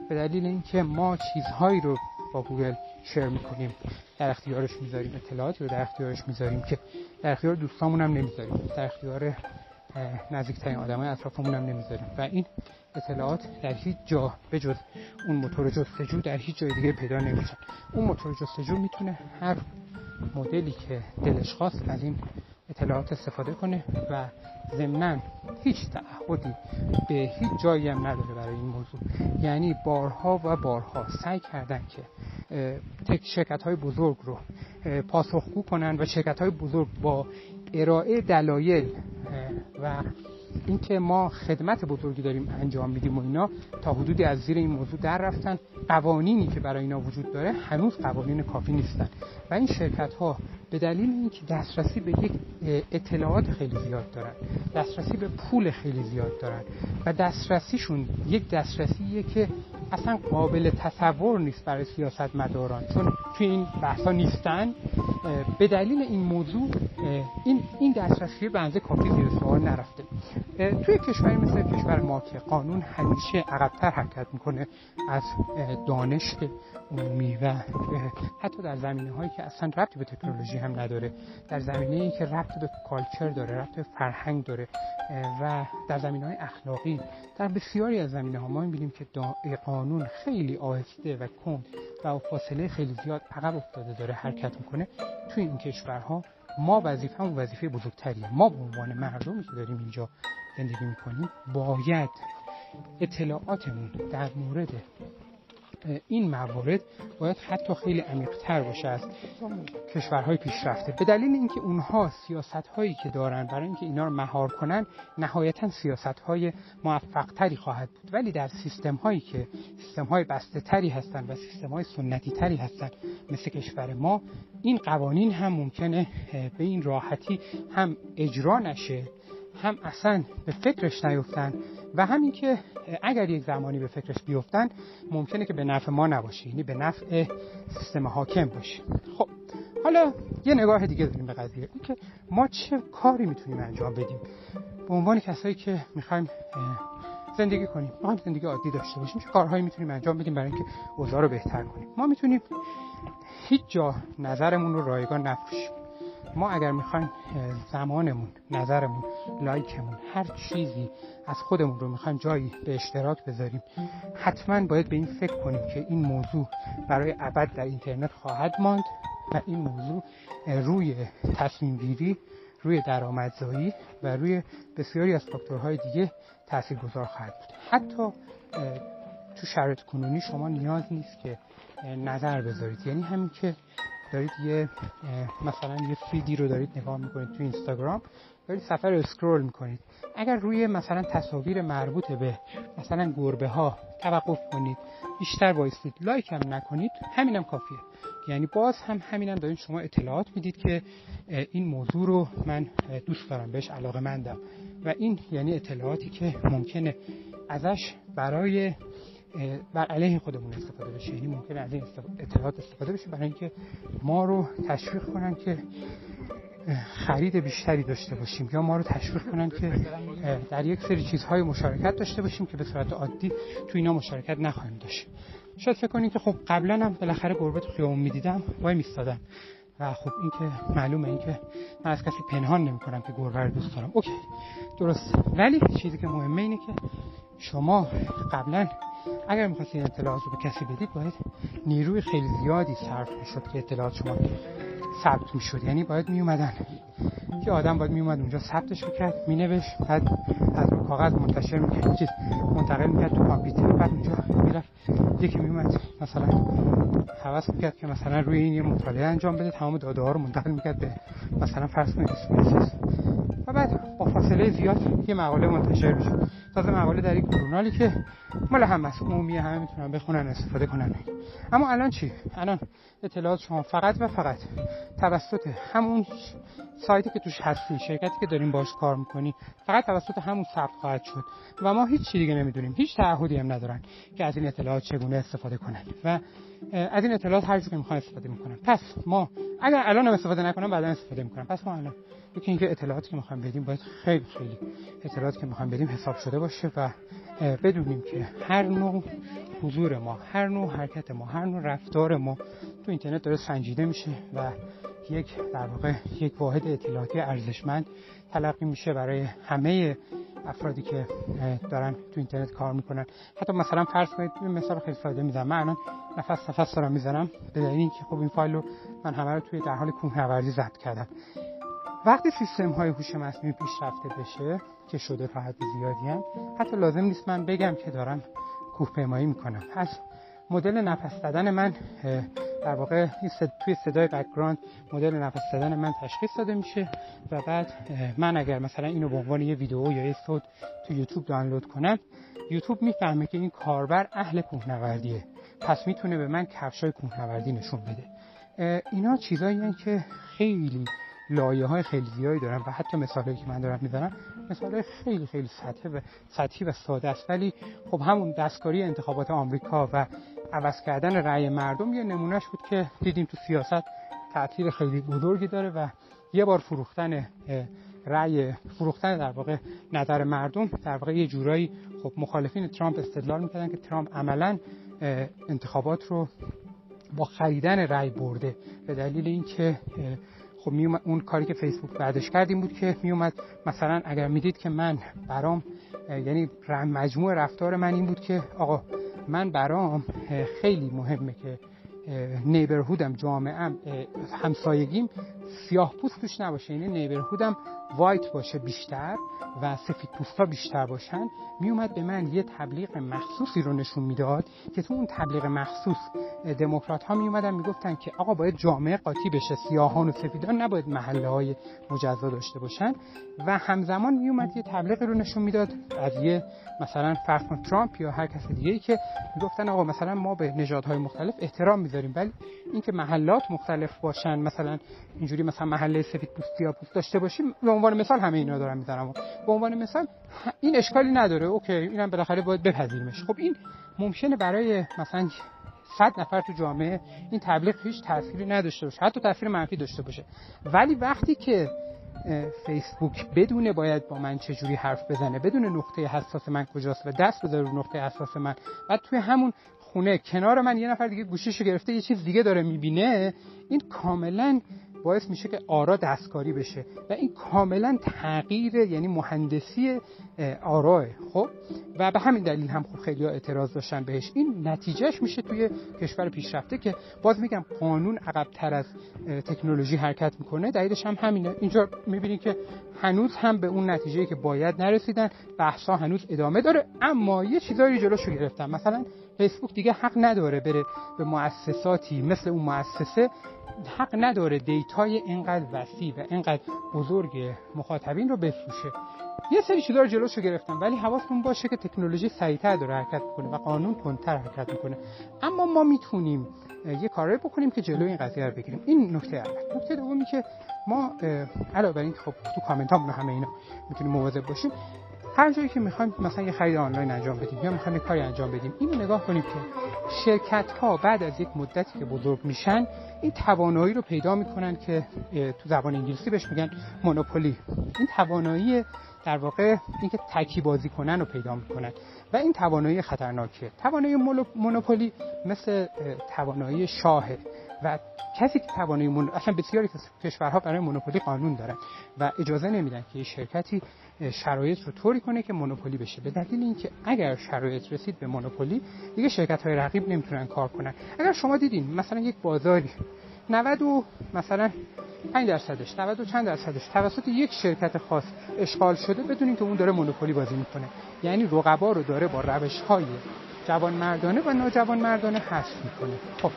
S1: به دلیل اینکه ما چیزهایی رو با گوگل share می‌کنیم در اختیارش می‌ذاریم اطلاعاتی رو در اختیارش می‌ذاریم که در اختیار دوستامون هم نمی‌ذاریم. در اختیار نزدیکترین آدمای اطرافمون هم نمی‌ذاریم. و این اطلاعات در هیچ جا به جز اون موتور جستجو در هیچ جای دیگه پیدا نمیشن اون موتور جستجو می‌تونه هر مدلی که دلش خواست از این اطلاعات استفاده کنه و ضمنا هیچ تعهدی به هیچ جایی هم نداره برای این موضوع. یعنی بارها و بارها سعی کردن که شرکت های بزرگ رو پاسخگو کنن و شرکت های بزرگ با ارائه دلایل و اینکه ما خدمت بزرگی داریم انجام میدیم و اینا تا حدودی از زیر این موضوع در رفتن. قوانینی که برای اینا وجود داره هنوز قوانین کافی نیستن. و این شرکت ها به دلیل اینکه دسترسی به یک اطلاعات خیلی زیاد دارن دسترسی به پول خیلی زیاد دارن و دسترسیشون یک دسترسیه که اصلا قابل تصور نیست برای سیاست مداران چون توی این بحثا نیستن. به دلیل این موضوع این دسترسی به اندازه کافی زیر سوال نرفته. توی کشوری مثل کشور ما که قانون همیشه عقبتر حرکت می‌کنه از دانش عمومی و حتی در زمینه هایی که اصلا ربطی به تکنولوژی هم نداره در زمینه ای که ربط به کالچر داره ربط به فرهنگ داره و در زمینه های اخلاقی در بسیاری از زمینه ها ما می‌بینیم که قانون خیلی آهسته و کند و فاصله خیلی زیاد عقب افتاده داره حرکت می‌کنه توی این کشورها. ما وظیفه هم وظیفه بزرگتریه. ما به عنوان مردمی که داریم اینجا زندگی می‌کنیم باید اطلاعاتمون در مورد این موارد باید حتی خیلی عمیقتر باشه از کشورهای پیشرفته. به دلیل اینکه اونها سیاست هایی که دارن برای اینکه اینا رو مهار کنن نهایتا سیاست های موفق تری خواهد بود. ولی در سیستم هایی که سیستم های بسته تری هستن و سیستم های سنتی تری هستن مثل کشور ما این قوانین هم ممکنه به این راحتی هم اجرا نشه. هم اصلا به فکرش نیفتن و همین که اگر یک زمانی به فکرش بیفتن ممکنه که به نفع ما نباشه یعنی به نفع سیستم حاکم باشه. خب حالا یه نگاه دیگه داریم به قضیه. اینکه ما چه کاری می‌تونیم انجام بدیم؟ به عنوان کسایی که می‌خوایم زندگی کنیم ما هم زندگی عادی داشته باشیم چه کارهایی می‌تونیم انجام بدیم برای اینکه اوضاع رو بهتر کنیم؟ ما می‌تونیم هیچ جا نظرمون رو رایگان نفروشیم ما اگر می‌خوایم زمانمون نظرمون لایکمون هر چیزی از خودمون رو می‌خوایم جایی به اشتراک بذاریم حتما باید به این فکر کنیم که این موضوع برای ابد در اینترنت خواهد ماند و این موضوع روی تصمیم گیری روی درآمدزایی و روی بسیاری از فاکتورهای دیگه تاثیرگذار خواهد بود. حتی تو شرایط کنونی شما نیاز نیست که نظر بذارید. یعنی همین که دارید یه مثلا یه feed ی رو دارید نگاه می‌کنید تو اینستاگرام دارید صفحه رو scroll می‌کنید. اگر روی مثلا تصاویر مربوط به مثلا گربه ها توقف کنید بیشتر وایستید لایک هم نکنید همینم کافیه. یعنی باز هم همینم دارید شما اطلاعات می‌دید که این موضوع رو من دوست دارم بهش علاقه مندم. و این یعنی اطلاعاتی که ممکنه ازش برای بر علیه خودمون استفاده بشه. یعنی ممکنه از این اطلاعات استفاده بشه برای اینکه ما رو تشویق کنن که خرید بیشتری داشته باشیم یا ما رو تشویق کنن که در یک سری چیزهای مشارکت داشته باشیم که به صورت عادی تو اینا مشارکت نخواهیم داشت. شاید فکر کنید که خب قبلا هم بالاخره گربه تو خیابون می‌دیدم وای میستادم و خب این که معلومه این که من از کسی پنهان نمی کنم که گربه رو دوست دارم. اوکی درست. ولی چیزی که مهمه اینه که شما قبلا اگر می‌خواستید اطلاعات رو به کسی بدید باید نیروی خیلی زیادی صرف می‌شد که اطلاعات شما ثبت می‌شد. یعنی باید میومدن که آدم باید میومد اونجا ثبتش می‌کرد مینوشت بعد از رو کاغذ منتشر می‌کرد چیز منتقل می‌کرد تو کامپیوتر بعد اونجا می‌رفت. یکی میومد مثلا حواس می‌کرد که مثلا روی این یه مطالعه انجام بده تمام داده ها رو منتقل می‌کرد به مثلا فرض کنید و بعد با فاصله زیاد یه مقاله منتشر میشه تازه مقاله در یک ژورنالی که مال هم عمومی همه می‌تونن بخونن استفاده کنن. اما الان چی؟ الان اطلاعات شما فقط و فقط توسط همون سایتی که توش هستی شرکتی که داریم باش کار می‌کنی فقط توسط همون ثبت خواهد شد. و ما هیچ چیزی دیگه نمی‌دونیم هیچ تعهدی هم ندارن که از این اطلاعات چگونه استفاده کنن. و از این اطلاعات هر که می‌خوان استفاده می‌کنن. پس ما اگر الان هم استفاده نکنم بعدا استفاده می‌کنم. پس ما الان یکی اینکه اطلاعاتی که می‌خوایم بدیم باید خیلی خیلی اطلاعاتی که می‌خوایم بدیم حساب شده باشه و بدونیم که هر نوع حضور ما هر نوع حرکت ما هر نوع رفتار ما تو اینترنت داره سنجیده میشه و یک در واقع یک واحد اطلاعاتی ارزشمند تلقی میشه برای همه افرادی که دارن تو اینترنت کار می‌کنن. حتی مثلا فرض کنید مثال خیلی ساده می‌زنم. من الان نفس نفس دارم می‌زنم. به دلیل اینکه خب این فایل رو من همه رو توی در حال کوهنوردی ضبط کردم. وقتی سیستم های هوش مصنوعی پیشرفته بشه که شده تا حد زیادی هم حتی لازم نیست من بگم که دارم کوهپیمایی می‌کنم. پس مدل نفس زدن من در واقع این توی صدای background مدل نفس زدن من تشخیص داده میشه و بعد من اگر مثلا اینو به عنوان یه ویدیو یا یه صوت تو یوتیوب دانلود کنم یوتیوب می‌فهمه که این کاربر اهل کوهنوردیه. پس می‌تونه به من کفشای کوهنوردی نشون بده. اینا چیزایی که خیلی لایه های خیلی زیادی دارن و حتی مثالی که من دارم می‌زنم مثال خیلی خیلی سطحی و سطحی و ساده است. ولی خب همون دستکاری انتخابات آمریکا و عوض کردن رأی مردم یه نمونهش بود که دیدیم تو سیاست تاثیر خیلی بزرگی داره و یه بار فروختن رأی فروختن در واقع نظر مردم در واقع یه جورایی خب مخالفین ترامپ استدلال می‌کردن که ترامپ عملا انتخابات رو با خریدن رأی برده به دلیل اینکه خب اون کاری که فیسبوک بعدش کرد این بود که میومد مثلا اگر می‌دید که من برام یعنی مجموع رفتار من این بود که آقا من برام خیلی مهمه که نیبرهودم جامعه همسایگیم سیاه پوست توش نباشه. یعنی نیبرهودم وایت باشه بیشتر و سفید پوستا بیشتر باشن میومد به من یه تبلیغ مخصوصی رو نشون می‌داد که تو اون تبلیغ مخصوص دموکرات ها میومدن می‌گفتن که آقا باید جامعه قاطی بشه سیاهان و سفیدان نباید محله های مجزا داشته باشن. و همزمان میومد یه تبلیغی رو نشون می‌داد از یه مثلا فرض ترامپ یا هر کس دیگه که می‌گفتن آقا مثلا ما به نژادهای مختلف احترام می‌ذاریم ولی اینکه محلات مختلف باشن مثلا اینجوری مثلا محله سفید پوست یا پوست داشته باشیم عنوان مثال همه اینا دارم می‌ذارم به عنوان مثال این اشکالی نداره. اوکی اینم بالاخره باید بپذیریمش. خب این ممکنه برای مثلا صد نفر تو جامعه این تبلیغ هیچ تأثیری نداشته باشه. حتی تاثیر منفی داشته باشه. ولی وقتی که فیسبوک بدونه باید با من چجوری حرف بزنه بدون نقطه حساس من کجاست و دست بذاره رو نقطه حساس من بعد توی همون خونه کنار من یه نفر دیگه گوشیشو گرفته یه چیز دیگه داره می‌بینه این کاملا باعث میشه که آرا دستکاری بشه و این کاملا تغییر یعنی مهندسی آراه خب؟ و به همین دلیل هم خب خیلی ها اعتراض داشتن بهش. این نتیجهش میشه توی کشور پیشرفته که باز میگم قانون عقبتر از تکنولوژی حرکت می‌کنه. دلیلش هم همینه. اینجا می‌بینید که هنوز هم به اون نتیجه که باید نرسیدن بحثا هنوز ادامه داره اما یه چیزایی جلوشو گرفتن. مثلا فیسبوک دیگه حق نداره بره به مؤسساتی مثل اون مؤسسه. حق نداره دیتای اینقدر وسیع و اینقدر بزرگ مخاطبین رو بفروشه. یه سری چیزا رو جلوشو گرفتن ولی حواستون باشه که تکنولوژی سریعتر داره حرکت می‌کنه و قانون تندتر حرکت می‌کنه. اما ما می‌تونیم یه کاری بکنیم که جلوی این قضیه رو بگیریم. این نکته اول. نکته دومی که ما علاوه بر این خب تو کامنت ها همه اینا می‌تونیم مواظب باشیم هر جایی که می‌خوایم مثلا یه خرید آنلاین انجام بدیم یا می‌خوایم یه کاری انجام بدیم اینو نگاه کنیم که شرکت ها بعد از یک مدتی که بزرگ میشن این توانایی رو پیدا می‌کنن که تو زبان انگلیسی بهش میگن مونوپولی. این توانایی در واقع اینکه تکی بازی کنن رو پیدا می‌کنن و این توانایی خطرناکه توانایی مونوپولی مثل توانایی شاهه و کسی که توانایی من... اصلا بسیاری کشورها برای مونوپولی قانون دارن و اجازه نمیدن که شرکتی شرایط رو طوری کنه که مونوپولی بشه. به دلیل اینکه اگر شرایط رسید به مونوپولی دیگه شرکت های رقیب نمی‌تونن کار کنن. اگر شما دیدین مثلا یک بازاری 90 و مثلا 5 درصدش 90 و چند درصدش توسط یک شرکت خاص اشغال شده بدونین که اون داره مونوپولی بازی می‌کنه. یعنی رقبا رو داره با روش های جوان مردانه و ناجوان مردانه حذف می‌کنه. خب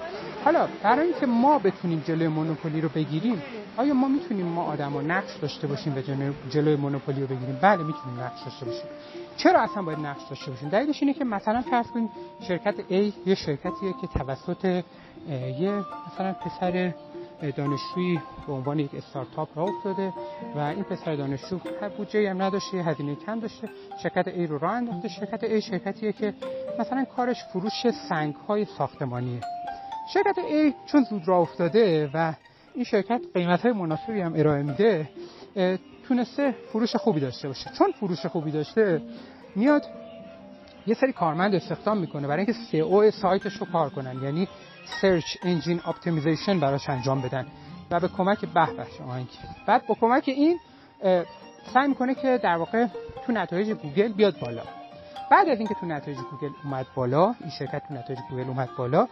S1: حالا برای اینکه ما بتونیم جلوی مونوپولی رو بگیریم آیا ما می‌تونیم ما آدما نقش داشته باشیم و جلوی مونوپولی رو بگیریم؟ بله می‌تونیم نقش داشته باشیم. چرا اصلا باید نقش داشته باشیم؟ دلیلش اینه که مثلا فرض کنید شرکت A یه شرکتیه که توسط یه مثلا پسر دانشجویی به عنوان یک استارتاپ راه افتاده و این پسر دانشجو بودجه هم نداشته هزینه کم داشته شرکت A رو راه انداخته. شرکت A شرکتیه که مثلا کارش فروش سنگ های ساختمانیه. شرکت A چون زود راه افتاده و این شرکت قیمت های مناسبی هم ارائه میده تونسته فروش خوبی داشته باشه. چون فروش خوبی داشته میاد یه سری کارمند استخدام می‌کنه برای اینکه SEO سایتش رو کار کنن یعنی search engine optimization براش انجام بدن و به کمک به شما بعد با کمک این سعی می‌کنه که در واقع تو نتایج گوگل بیاد بالا. بعد از اینکه تو نتایج گوگل اومد بالا این شرکت تو نتایج گوگل اومد بالا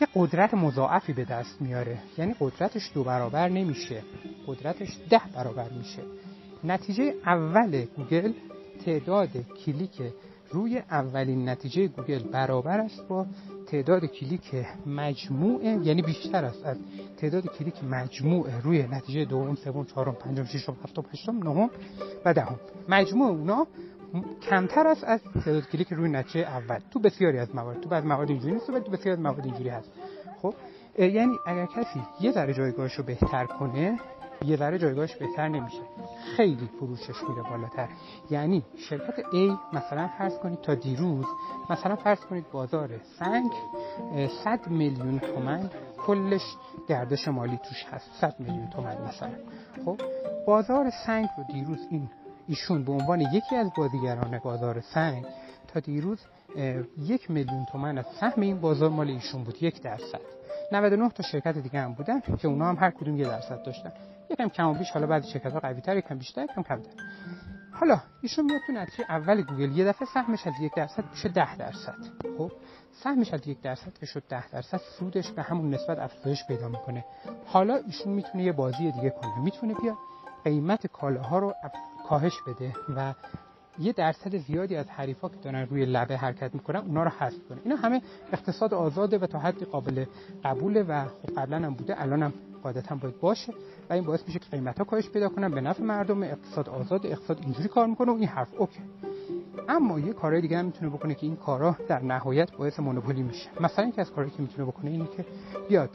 S1: یه قدرت مضاعفی به دست میاره. یعنی قدرتش دو برابر نمیشه. قدرتش ده برابر میشه. نتیجه اول گوگل تعداد کلیک روی اولین نتیجه گوگل برابر است با تعداد کلیک مجموع یعنی بیشتر است از تعداد کلیک مجموع روی نتیجه دوم سوم چهارم پنجم ششم هفتم هشتم نهم و دهم. مجموع اونا کمتر است از تعداد کلیک روی نتیجه اول. تو بسیاری از موارد تو بعض موارد اینجوری نیست تو بسیاری از موارد اینجوری هست. خب یعنی اگر کسی یه ذره جایگاهش رو بهتر کنه یه ذره جایگاهش بهتر نمیشه. خیلی فروشش میره بالاتر. یعنی شرکت A مثلا فرض کنید تا دیروز مثلا فرض کنید بازار سنگ 100 میلیون تومن کلش گردش مالی توش هست. 100 میلیون تومن مثلا. خب بازار سنگ رو دیروز این ایشون به عنوان یکی از بازیگران بازار سنگ تا دیروز یک میلیون تومن از سهم این بازار مال ایشون بود یک درصد. 99 تا شرکت دیگه هم بودن که اونا هم هر کدوم یه درصد داشتن. یکم کم و بیش حالا بعضی شرکت ها قوی تر یکم بیشتر یکم کمتر. حالا ایشون میاد تو نتیجه اول گوگل یه دفعه سهمش از یک درصد میشه ده درصد. خب سهمش از یک درصد که شد ده درصد سودش به همون نسبت افزایش پیدا می‌کنه. حالا ایشون می‌تونه یه بازی دیگه کنه. می‌تونه بیا قیمت کالاها رو کاهش بده و یه درصد زیادی از حریفا که دارن روی لبه حرکت می‌کنن اونا رو حذف کنه. اینا همه اقتصاد آزاده و تا حدی قابل قبوله و خب قبلا هم بوده الان هم قاعدتا باید باشه و این باعث میشه که قیمت ها کاهش پیدا کنن به نفع مردم اقتصاد آزاد اقتصاد اینجوری کار می‌کنه و این حرف اوکی. اما یه کارهای دیگه هم می‌تونه بکنه که این کارا در نهایت باعث مونوپولی میشه. مثلا اینکه از کارهایی که می‌تونه بکنه اینه که بیاد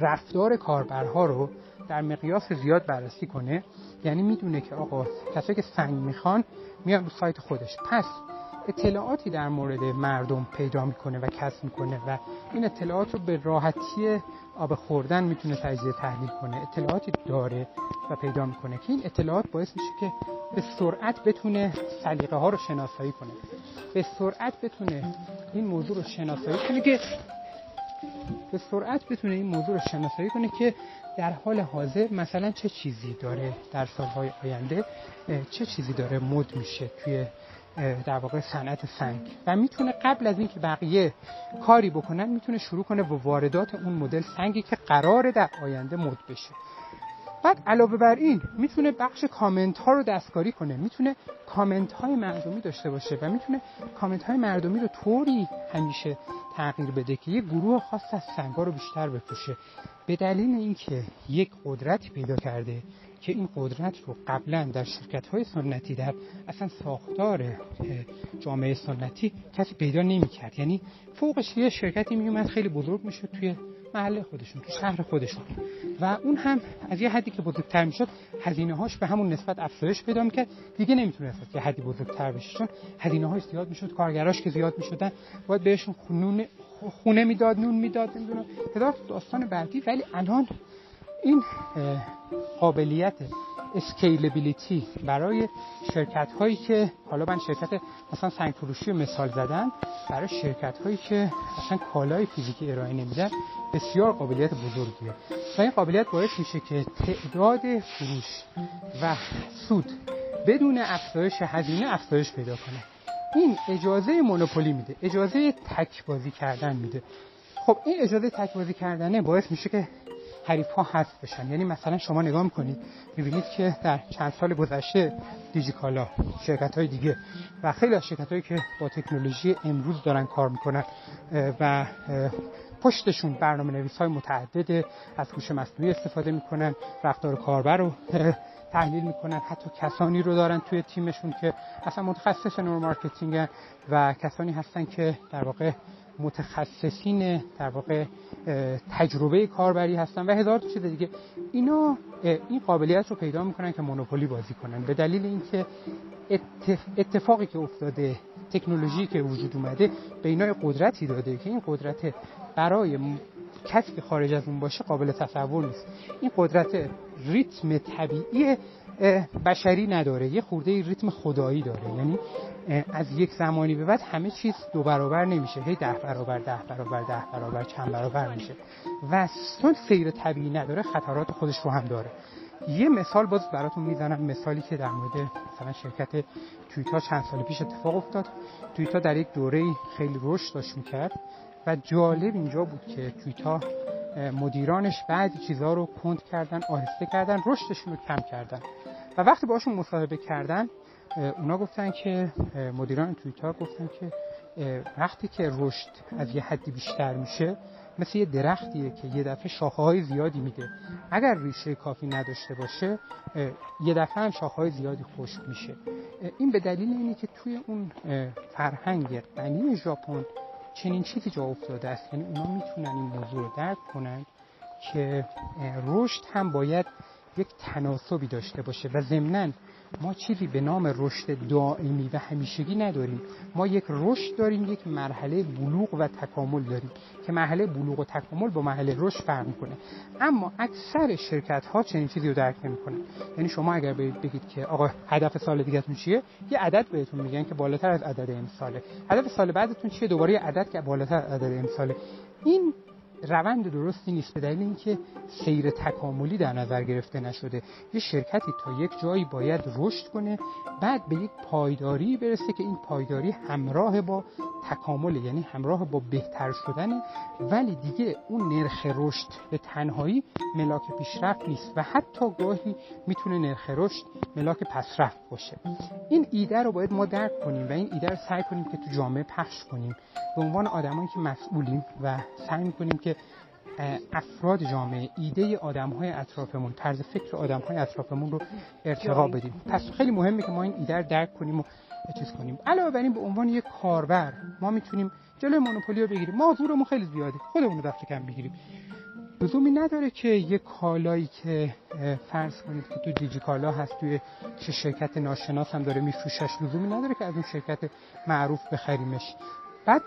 S1: رفتار کاربرها رو در مقیاس زیاد بررسی کنه یعنی می‌دونه که آقا کسایی که سنگ می‌خوان میان رو سایت خودش. پس اطلاعاتی در مورد مردم پیدا می‌کنه و کسب می‌کنه و این اطلاعات رو به راحتی آب خوردن می‌تونه تجزیه تحلیل کنه. اطلاعاتی داره و پیدا می‌کنه که این اطلاعات باعث میشه که به سرعت بتونه سلیقه ها رو شناسایی کنه. به سرعت بتونه این موضوع رو شناسایی کنه که به سرعت بتونه این موضوع رو شناسایی کنه که در حال حاضر مثلا چه چیزی داره در سالهای آینده؟ چه چیزی داره مد میشه توی در واقع صنعت سنگ؟ و می‌تونه قبل از اینکه بقیه کاری بکنن می‌تونه شروع کنه با واردات اون مدل سنگی که قراره در آینده مد بشه. بعد علاوه بر این می‌تونه بخش کامنت ها رو دستکاری کنه. می‌تونه کامنت های مردمی داشته باشه و می‌تونه کامنت های مردمی رو طوری همیشه تغییر بده که یه گروه خاص از سنگ رو بیشتر بفروشه. به دلیل اینکه یک قدرتی پیدا کرده که این قدرت رو قبلا در شرکت های سنتی در اصلا ساختار جامعه سنتی کسی پیدا نمی کرد یعنی فوقش یه شرکتی می اومد خیلی بزرگ میشه توی محله خودشون تو شهر خودشون. و اون هم از یه حدی که بزرگتر می‌شد هزینه هاش به همون نسبت افزایش پیدا می‌کرد. دیگه نمی‌تونست یه حدی بزرگتر بشه چون هزینه هاش زیاد می‌شد کارگراش که زیاد می‌شدن باید بهشون خونه خونه می‌داد نون می‌داد نمی‌دونم. هزار داستان بعدی. ولی الان این قابلیت اسکیلبیلیتی برای شرکت هایی که حالا من شرکت مثلا سنگ فروشی مثال زدن برای شرکت هایی که مثلا کالای فیزیکی ارائه نمیدن بسیار قابلیت بزرگیه. و این قابلیت باعث میشه که تعداد فروش و سود بدون افزایش هزینه افزایش پیدا کنه. این اجازه مونوپولی میده اجازه تک بازی کردن میده. خب این اجازه تک بازی کردنه باعث میشه که حریف ها حذف بشن. یعنی مثلا شما نگاه می‌کنید می‌بینید که در چند سال گذشته دیجیکالا شرکت های دیگه و خیلی از شرکت هایی که با تکنولوژی امروز دارن کار می‌کنن و پشتشون برنامه نویس های متعدد از هوش مصنوعی استفاده می‌کنن رفتار کاربر رو [laughs] تحلیل می‌کنن. حتی کسانی رو دارن توی تیمشون که اصلا متخصص neuromarketing و کسانی هستن که در واقع متخصصین در واقع تجربه کاربری هستن و هزار چیز دیگه. اینا این قابلیت رو پیدا می‌کنن که monopoly بازی کنن. به دلیل اینکه اتفاقی که افتاده تکنولوژی که وجود اومده به اینا قدرتی داده که این قدرت برای کسی که خارج از اون باشه قابل تصور نیست. این قدرت ریتم طبیعی بشری نداره یه خورده ریتم خدایی داره. یعنی از یک زمانی به بعد همه چیز دو برابر نمیشه. هی ده برابر ده برابر ده برابر چند برابر میشه. و چون سیر طبیعی نداره خطرات خودش رو هم داره. یه مثال باز براتون می‌زنم مثالی که در مورد مثلا شرکت تویتا چند سال پیش اتفاق افتاد. تویتا در یک دوره خیلی رشد داشت می‌کرد و جالب اینجا بود که تویتا مدیرانش بعضی چیزها رو کند کردن آهسته کردن رشدشون رو کم کردن. و وقتی باشون مصاحبه کردن اونا گفتن که مدیران تویتا گفتن که وقتی که رشد از یه حدی بیشتر میشه مثل یه درختیه که یه دفعه شاخه های زیادی میده. اگر ریشه کافی نداشته باشه یه دفعه هم شاخه های زیادی خشک میشه. این به دلیل اینه که توی اون فرهنگ غنی ژاپن چنین چیزی جا افتاده است. یعنی اونا می‌تونن این موضوع رو درک کنن که رشد هم باید یک تناسبی داشته باشه و ضمناً ما چیزی به نام رشد دائمی و همیشگی نداریم. ما یک رشد داریم یک مرحله بلوغ و تکامل داریم که مرحله بلوغ و تکامل با مرحله رشد فرق می‌کنه. اما اکثر شرکت ها چنین چیزی رو درک نمی‌کنن. یعنی شما اگر بگید که آقا هدف سال دیگهتون چیه؟ یه عدد بهتون میگن که بالاتر از عدد امساله. هدف سال بعدتون چیه؟ دوباره عدد که بالاتر از عدد امساله. این روند درستی نیست به دلیل اینکه سیر تکاملی در نظر گرفته نشده. یه شرکتی تا یک جایی باید رشد کنه بعد به یک پایداری برسه که این پایداری همراه با تکامل یعنی همراه با بهتر شدن ولی دیگه اون نرخ رشد به تنهایی ملاک پیشرفت نیست و حتی گاهی می‌تونه نرخ رشد ملاک پسرفت باشه. این ایده رو باید ما درک کنیم و این ایده رو سعی کنیم که تو جامعه پخش کنیم. به عنوان آدمایی که مسئولیم و سعی می‌کنیم که افراد جامعه ایده آدم های اطرافمون طرز فکر آدم های اطرافمون رو ارتقا بدیم. پس خیلی مهمه که ما این ایده رو درک کنیم و چیز کنیم. علاوه بر این به عنوان یک کاربر ما می‌تونیم جلوی مونوپولی رو بگیریم. ما حضورمون خیلی زیاده. خودمون رو دفع کم بگیریم. لزومی نداره که یک کالایی که فرض کنید که تو دیجی کالا هست توی چه شرکت ناشناس هم داره میفروشش. لزومی نداره که از اون شرکت معروف بخریمش. بعد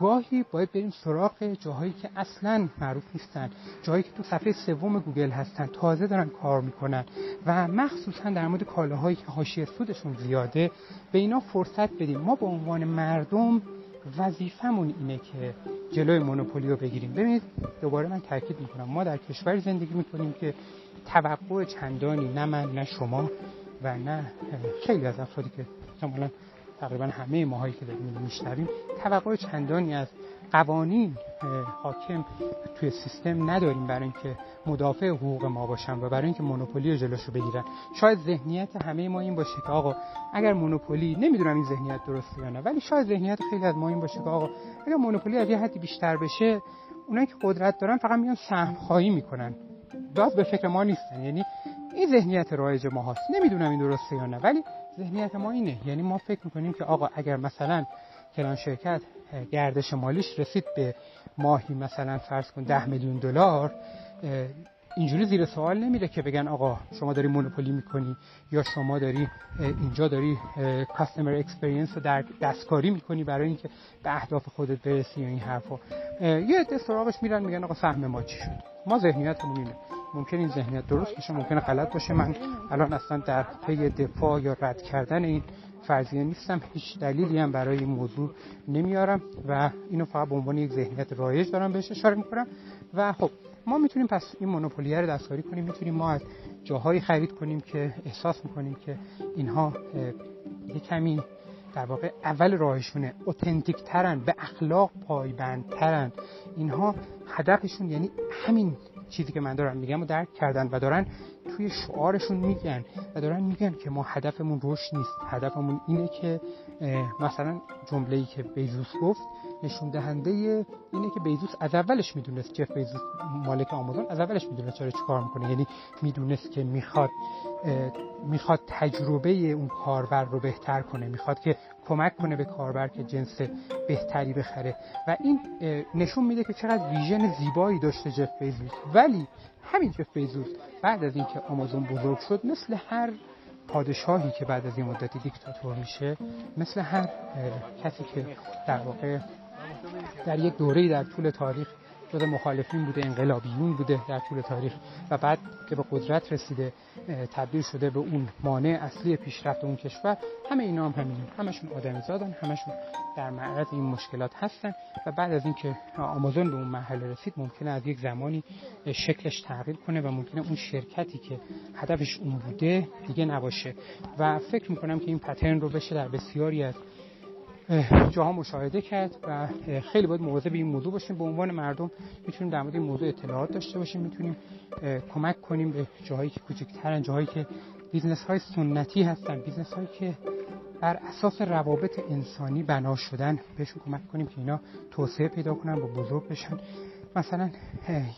S1: گاهی باید بریم سراغ جاهایی که اصلا معروف نیستن جاهایی که تو صفحه سوم گوگل هستن تازه دارن کار می‌کنن و مخصوصا در مورد کالاهایی که حاشیه سودشون زیاده به اینا فرصت بدیم. ما به عنوان مردم وظیفمون اینه که جلوی مونوپولی رو بگیریم. ببینید دوباره من تاکید می‌کنم. ما در کشور زندگی می‌کنیم که توقع چندانی نه من نه شما و نه خیلی از افرادی که تقریبا همه ماهایی که داریم میشنویم توقع چندانی از قوانین حاکم توی سیستم نداریم برای اینکه مدافع حقوق ما باشن و برای اینکه مونوپولی رو جلوشو بگیرن. شاید ذهنیت همه ما این باشه که آقا اگر مونوپولی نمی‌دونم این ذهنیت درسته یا نه ولی شاید ذهنیت خیلی از ما این باشه که آقا اگر مونوپولی از یه حدی بیشتر بشه اونایی که قدرت دارن فقط میان سهم خواهی می‌کنن. باز به فکر ما نیستن. یعنی این ذهنیت رایج ما هست نمی‌دونم این درسته یا نه ولی ذهنیت ما اینه. یعنی ما فکر می‌کنیم که آقا اگر مثلا کلان شرکت گردش مالیش رسید به ماهی مثلا فرض کن ده میلیون دلار اینجوری زیر سوال نمیره که بگن آقا شما داری مونوپولی می‌کنی یا شما داری اینجا داری customer experience رو در دستکاری می‌کنی برای اینکه به اهداف خودت برسی یا این حرفا. یه عده سراغش میرن میگن آقا سهم ما چی شد. ما ذهنیتمون اینه. ممکن این ذهنیت درست باشه ممکن غلط باشه. من الان اصلا در پی دفاع یا رد کردن این فرضیه نیستم. هیچ دلیلی هم برای این موضوع نمیارم و اینو فقط به عنوان یک ذهنیت رایج دارم بهش اشاره می‌کنم. و خب ما می‌تونیم پس این مونوپولیه رو دستکاری کنیم. می‌تونیم ما از جاهایی خرید کنیم که احساس می‌کنیم که اینها یه کمی در واقع اول راهشونه. اوتنتیک ترن به اخلاق پایبندترن. اینها هدفشون یعنی همین چیزی که من دارم میگم و درک کردن و دارن توی شعارشون میگن و دارن میگن که ما هدفمون رشد نیست. هدفمون اینه که مثلا جمله ای که بیزوس گفت نشون دهنده اینه که بیزوس از اولش می‌دونست جف بیزوس مالک آمازون از اولش می‌دونست چرا چیکار می‌کنه. یعنی می‌دونست که می‌خواد می‌خواد تجربه اون کاربر رو بهتر کنه. می‌خواد که کمک کنه به کاربر که جنس بهتری بخره. و این نشون میده که چقدر ویژن زیبایی داشته جف بیزوس. ولی همین جف بیزوس بعد از اینکه آمازون بزرگ شد مثل هر پادشاهی که بعد از این مدتی دیکتاتور میشه مثل هر کسی که در واقع در یک دوره در طول تاریخ جز مخالفین بوده انقلابیون بوده در طول تاریخ و بعد که به قدرت رسیده تبدیل شده به اون مانع اصلی پیشرفت اون کشور همه اینا هم همین همشون آدمی زادن همشون در معرض این مشکلات هستن و بعد از اینکه آمازون به اون مرحله رسید ممکنه از یک زمانی شکلش تغییر کنه و ممکنه اون شرکتی که هدفش اون بوده دیگه نباشه. و فکر می‌کنم که این pattern رو بشه در بسیاری از جاها مشاهده کرد و خیلی باید مواظب این موضوع باشیم. به عنوان مردم می‌تونیم در مورد این موضوع اطلاعات داشته باشیم می‌تونیم کمک کنیم به جاهایی که کوچکترن جاهایی که business های سنتی هستن business هایی که بر اساس روابط انسانی بنا شدن بهشون کمک کنیم که اینا توسعه پیدا کنن و بزرگ بشن. مثلا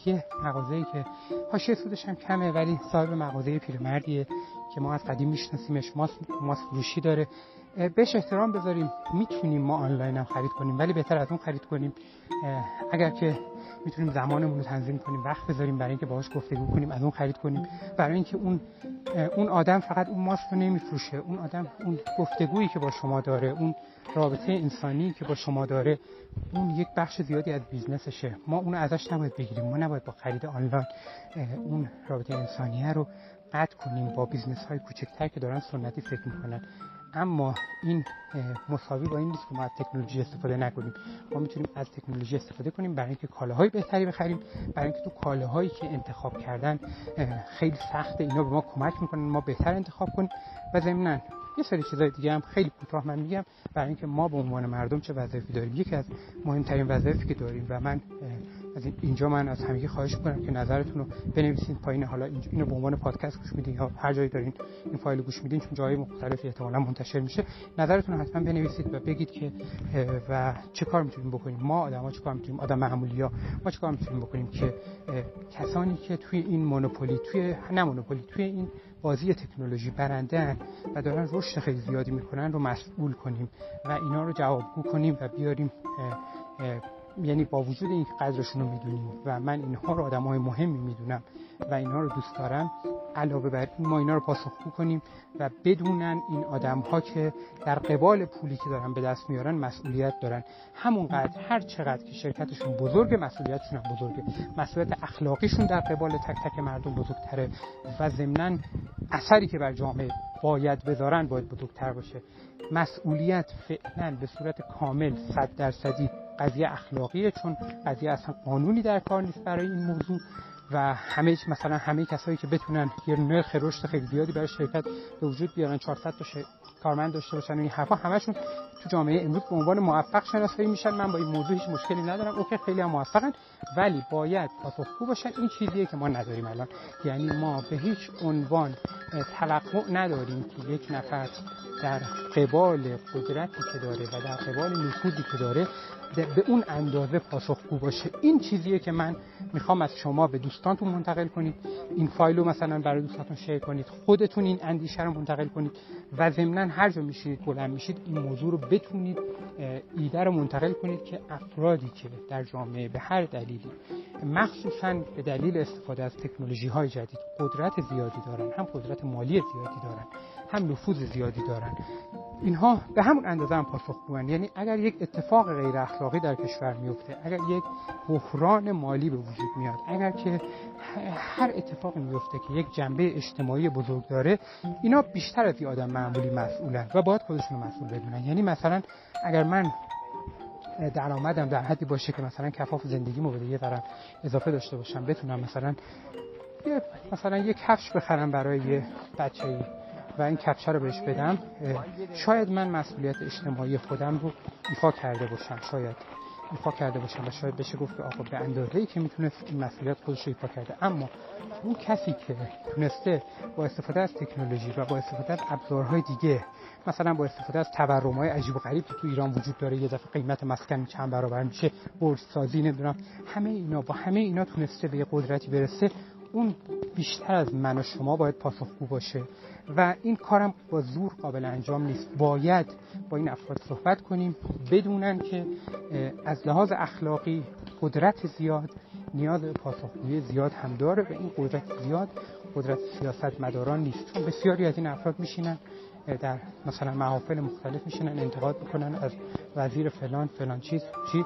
S1: یه مغازه‌ای که حاشیه سودش هم کمه ولی صاحب مغازه پیرمردیه که ما از قدیم میشناسیمش. ماس, ماس فروشی داره. بهش احترام بذاریم. می‌تونیم ما آنلاین هم خرید کنیم ولی بهتر از اون خرید کنیم. اگر که می‌تونیم زمانمون رو تنظیم کنیم وقت بذاریم برای اینکه باهاش گفتگو کنیم از اون خرید کنیم. برای اینکه اون اون آدم فقط اون ماسک رو نمیفروشه. اون آدم اون گفتگویی که با شما داره اون رابطه انسانی که با شما داره اون یک بخش زیادی از business شه. ما اون ازش نباید بگیریم. ما نباید با خرید آنلاین اون رابطه انسانیه رو قطع کنیم با business های کوچکتر که دارن سنتی فکر می‌کنن. اما این مساوی با این نیست که ما از تکنولوژی استفاده نکنیم. ما می‌تونیم از تکنولوژی استفاده کنیم برای اینکه کالاهای بهتری بخریم برای اینکه تو کالاهایی که انتخاب کردن خیلی سخته اینا به ما کمک می‌کنن ما بهتر انتخاب کنیم. و ضمنا یه سری چیزای دیگه هم خیلی کوتاه من میگم برای اینکه ما به عنوان مردم چه وظایفی داریم. یکی از مهمترین وظایفی که داریم و من از اینجا من از همگی خواهش می‌کنم که نظرتون رو بنویسید پایین. حالا اینو به عنوان پادکست گوش میدین یا هر جایی دارین این فایل گوش میدین چون جای مختلفی احتمالا منتشر میشه. نظرتون رو حتما بنویسید و بگید که و چه کار می‌تونیم بکنیم؟ ما آدما چه کار می‌تونیم؟ آدم معمولی ها ما چه کار می‌تونیم بکنیم که کسانی که توی این مونوپولی توی نه مونوپولی توی این بازی تکنولوژی برنده و دارن رشد خیلی زیادی می‌کنن رو مسئول کنیم و اینا رو جوابگو کنیم و بیاریم یعنی با وجود این قدرشون رو می‌دونیم و من اینها رو آدم های مهمی می‌دونم و اینها رو دوست دارم علاوه بر این ما اینا رو پاسخگو کنیم و بدونن این آدم ها که در قبال پولی که دارن به دست میارن مسئولیت دارن. همونقدر هر چقدر که شرکتشون بزرگه مسئولیتشون هم بزرگه. مسئولیت اخلاقیشون در قبال تک تک مردم بزرگتره و ضمنا اثری که بر جامعه باید بذارن باید بزرگتر باشه. مسئولیت فعلا به صورت کامل صد درصدی قضیه اخلاقیه چون قضیه اصلا قانونی در کار نیست برای این موضوع و همه مثلا همه کسایی که بتونن یه نرخ رشد خیلی زیادی برای شرکت به وجود بیارن 400 تا کارمند داشته باشن و این حرفا همشون تو جامعه امروز به عنوان موفق شناسایی میشن. من با این موضوع هیچ مشکلی ندارم. اوکی خیلی هم موفقن ولی باید پاسخگو باشن. این چیزیه که ما نداریم الان. یعنی ما به هیچ عنوان توقع نداریم که یک نفر در قبال قدرتی که داره و در قبال نفوذی که داره به اون اندازه پاسخگو باشه. این چیزیه که من می‌خوام از شما به دوستانتون منتقل کنید. این فایل رو مثلا برای دوستانتون شیر کنید. خودتون این اندیشه رو منتقل کنید و ضمنا هر جا میشید بلند میشید این موضوع رو بتونید ایده رو منتقل کنید که افرادی که در جامعه به هر دلیلی مخصوصا به دلیل استفاده از تکنولوژی های جدید قدرت زیادی دارن هم قدرت مالی زیادی دارن هم نفوذ زیادی دارن. اینها به همون اندازه هم پاسخگوان یعنی اگر یک اتفاق غیر اخلاقی در کشور میفته اگر یک بحران مالی به وجود میاد اگر که هر اتفاقی میفته که یک جنبه اجتماعی بزرگ داره اینا بیشتر از یه آدم معمولی مسئولن و باید خودشون مسئول بدونن. یعنی مثلا اگر من درآمدم در حدی باشه که مثلا کفاف زندگیمو بده یه طرف اضافه داشته باشم بتونم مثلا مثلا یک کفش بخرم برای یه بچه‌ای. و این کفشه رو بهش بدم شاید من مسئولیت اجتماعی خودم رو ایفا کرده باشم شاید ایفا کرده باشم و شاید بشه گفت که آقا به اندازه ای که می‌تونست این مسئولیت خودش رو ایفا کرده. اما اون کسی که تونسته با استفاده از تکنولوژی و با استفاده از ابزارهای دیگه مثلا با استفاده از تورم های عجیب و غریب که تو ایران وجود داره یه دفعه قیمت مسکن چند برابر میشه بورس سازی نمی‌دونم همه اینا با همه اینا تونسته به یه قدرتی برسه اون بیشتر از من و شما باید پاسخگو باشه. و این کارم با زور قابل انجام نیست. باید با این افراد صحبت کنیم بدونن که از لحاظ اخلاقی قدرت زیاد نیاز به پاسخگویی زیاد هم داره و این قدرت زیاد قدرت سیاست مداران نیست. چون بسیاری از این افراد میشینن در مثلا محافل مختلف میشینن انتقاد می‌کنن از وزیر فلان فلان چیز چی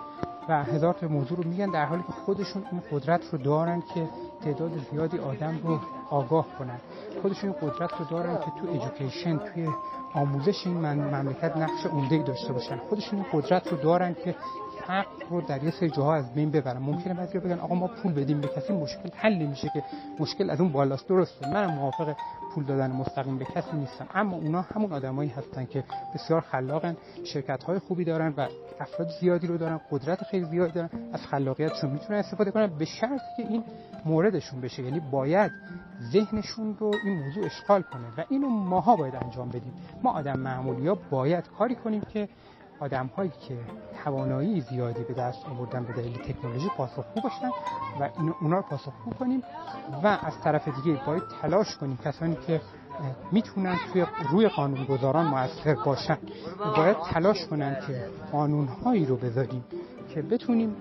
S1: و هزار تا موضوع رو میگن در حالی که خودشون این قدرت رو دارن که تعداد زیادی آدم رو آگاه کنن. خودشون قدرت رو دارن که تو ایژوکیشن توی آموزش این مملکت نقش عمده داشته باشن. خودشون قدرت رو دارن که حق رو در یه سری جاها از بین ببرن. ممکنه بعضی بگن آقا ما پول بدیم به کسی مشکل حل نمیشه که مشکل از اون بالاست. درسته. منم موافق پول دادن مستقیم به کسی نیستم. اما اونا همون آدمایی هستن که بسیار خلاقن شرکت های خوبی دارن و افراد زیادی رو دارن قدرت خیلی زیادی دارن. از خلاقیتشون می‌تونن استفاده کنن به شرطی که این موردشون بشه. یعنی باید ذهنشون رو این موضوع اشغال کنه. و اینو ماها باید انجام بدیم. ما آدم معمولی ها باید کاری کنیم که آدم هایی که توانایی زیادی به دست آوردن به دلیل تکنولوژی پاسخگو باشن و این اونا رو پاسخگو کنیم و از طرف دیگه باید تلاش کنیم کسانی که می‌تونن توی روی قانونگذاران موثر باشن. باید تلاش کنن که قانونهایی رو بذاریم که بتونیم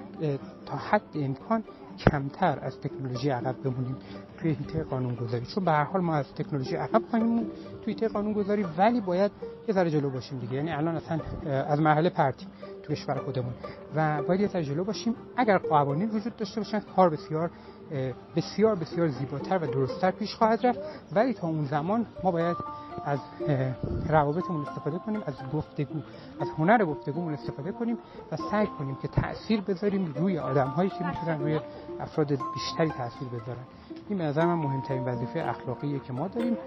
S1: تا حد امکان کمتر از تکنولوژی عقب بمونیم. توی هیته قانونگذاری. چون به هر حال ما از تکنولوژی عقب خواهیم توی هیته قانونگذاری ولی باید یه ذره جلو باشیم دیگه. یعنی الان اصلا از مرحله پرتی تو کشور خودمون. و باید یه ذره جلو باشیم. اگر قوانین وجود داشته باشن کار بسیار بسیار بسیار زیباتر و درستتر پیش خواهد رفت. ولی تا اون زمان ما باید از روابطمون استفاده کنیم از گفتگو از هنر گفتگومون استفاده کنیم و سعی کنیم که تاثیر بذاریم روی آدم هایی که می‌تونن روی افراد بیشتری تاثیر بذارن. این به نظر من مهمترین وظیفه اخلاقیه که ما داریم.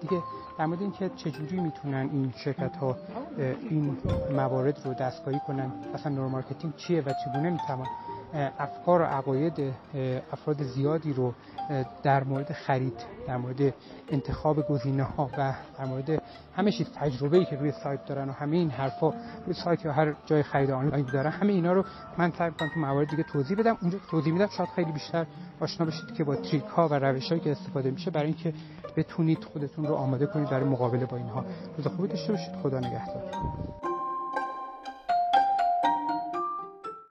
S1: دیگه در مورد اینکه چجوری می‌تونن این شرکت ها این موارد رو دستکاری کنن اصلا neuromarketing چیه و چگونه می‌توان افکار و عقاید افراد زیادی رو در مورد خرید در مورد انتخاب گزینه ها و در مورد همه چیز تجربه‌ای که روی سایت دارن و همه این حرفا روی سایت یا هر جای خرید آنلاین دارن همه اینا رو من سعی می‌کنم تو موارد دیگه توضیح بدم. اونجا توضیح میدم شاید خیلی بیشتر آشنا بشید که با trick ها و روش هایی که استفاده میشه برای اینکه بتونید خودتون رو آماده کنید برای مقابله با اینها. روز خوبی داشته باشید. خدا نگهدار.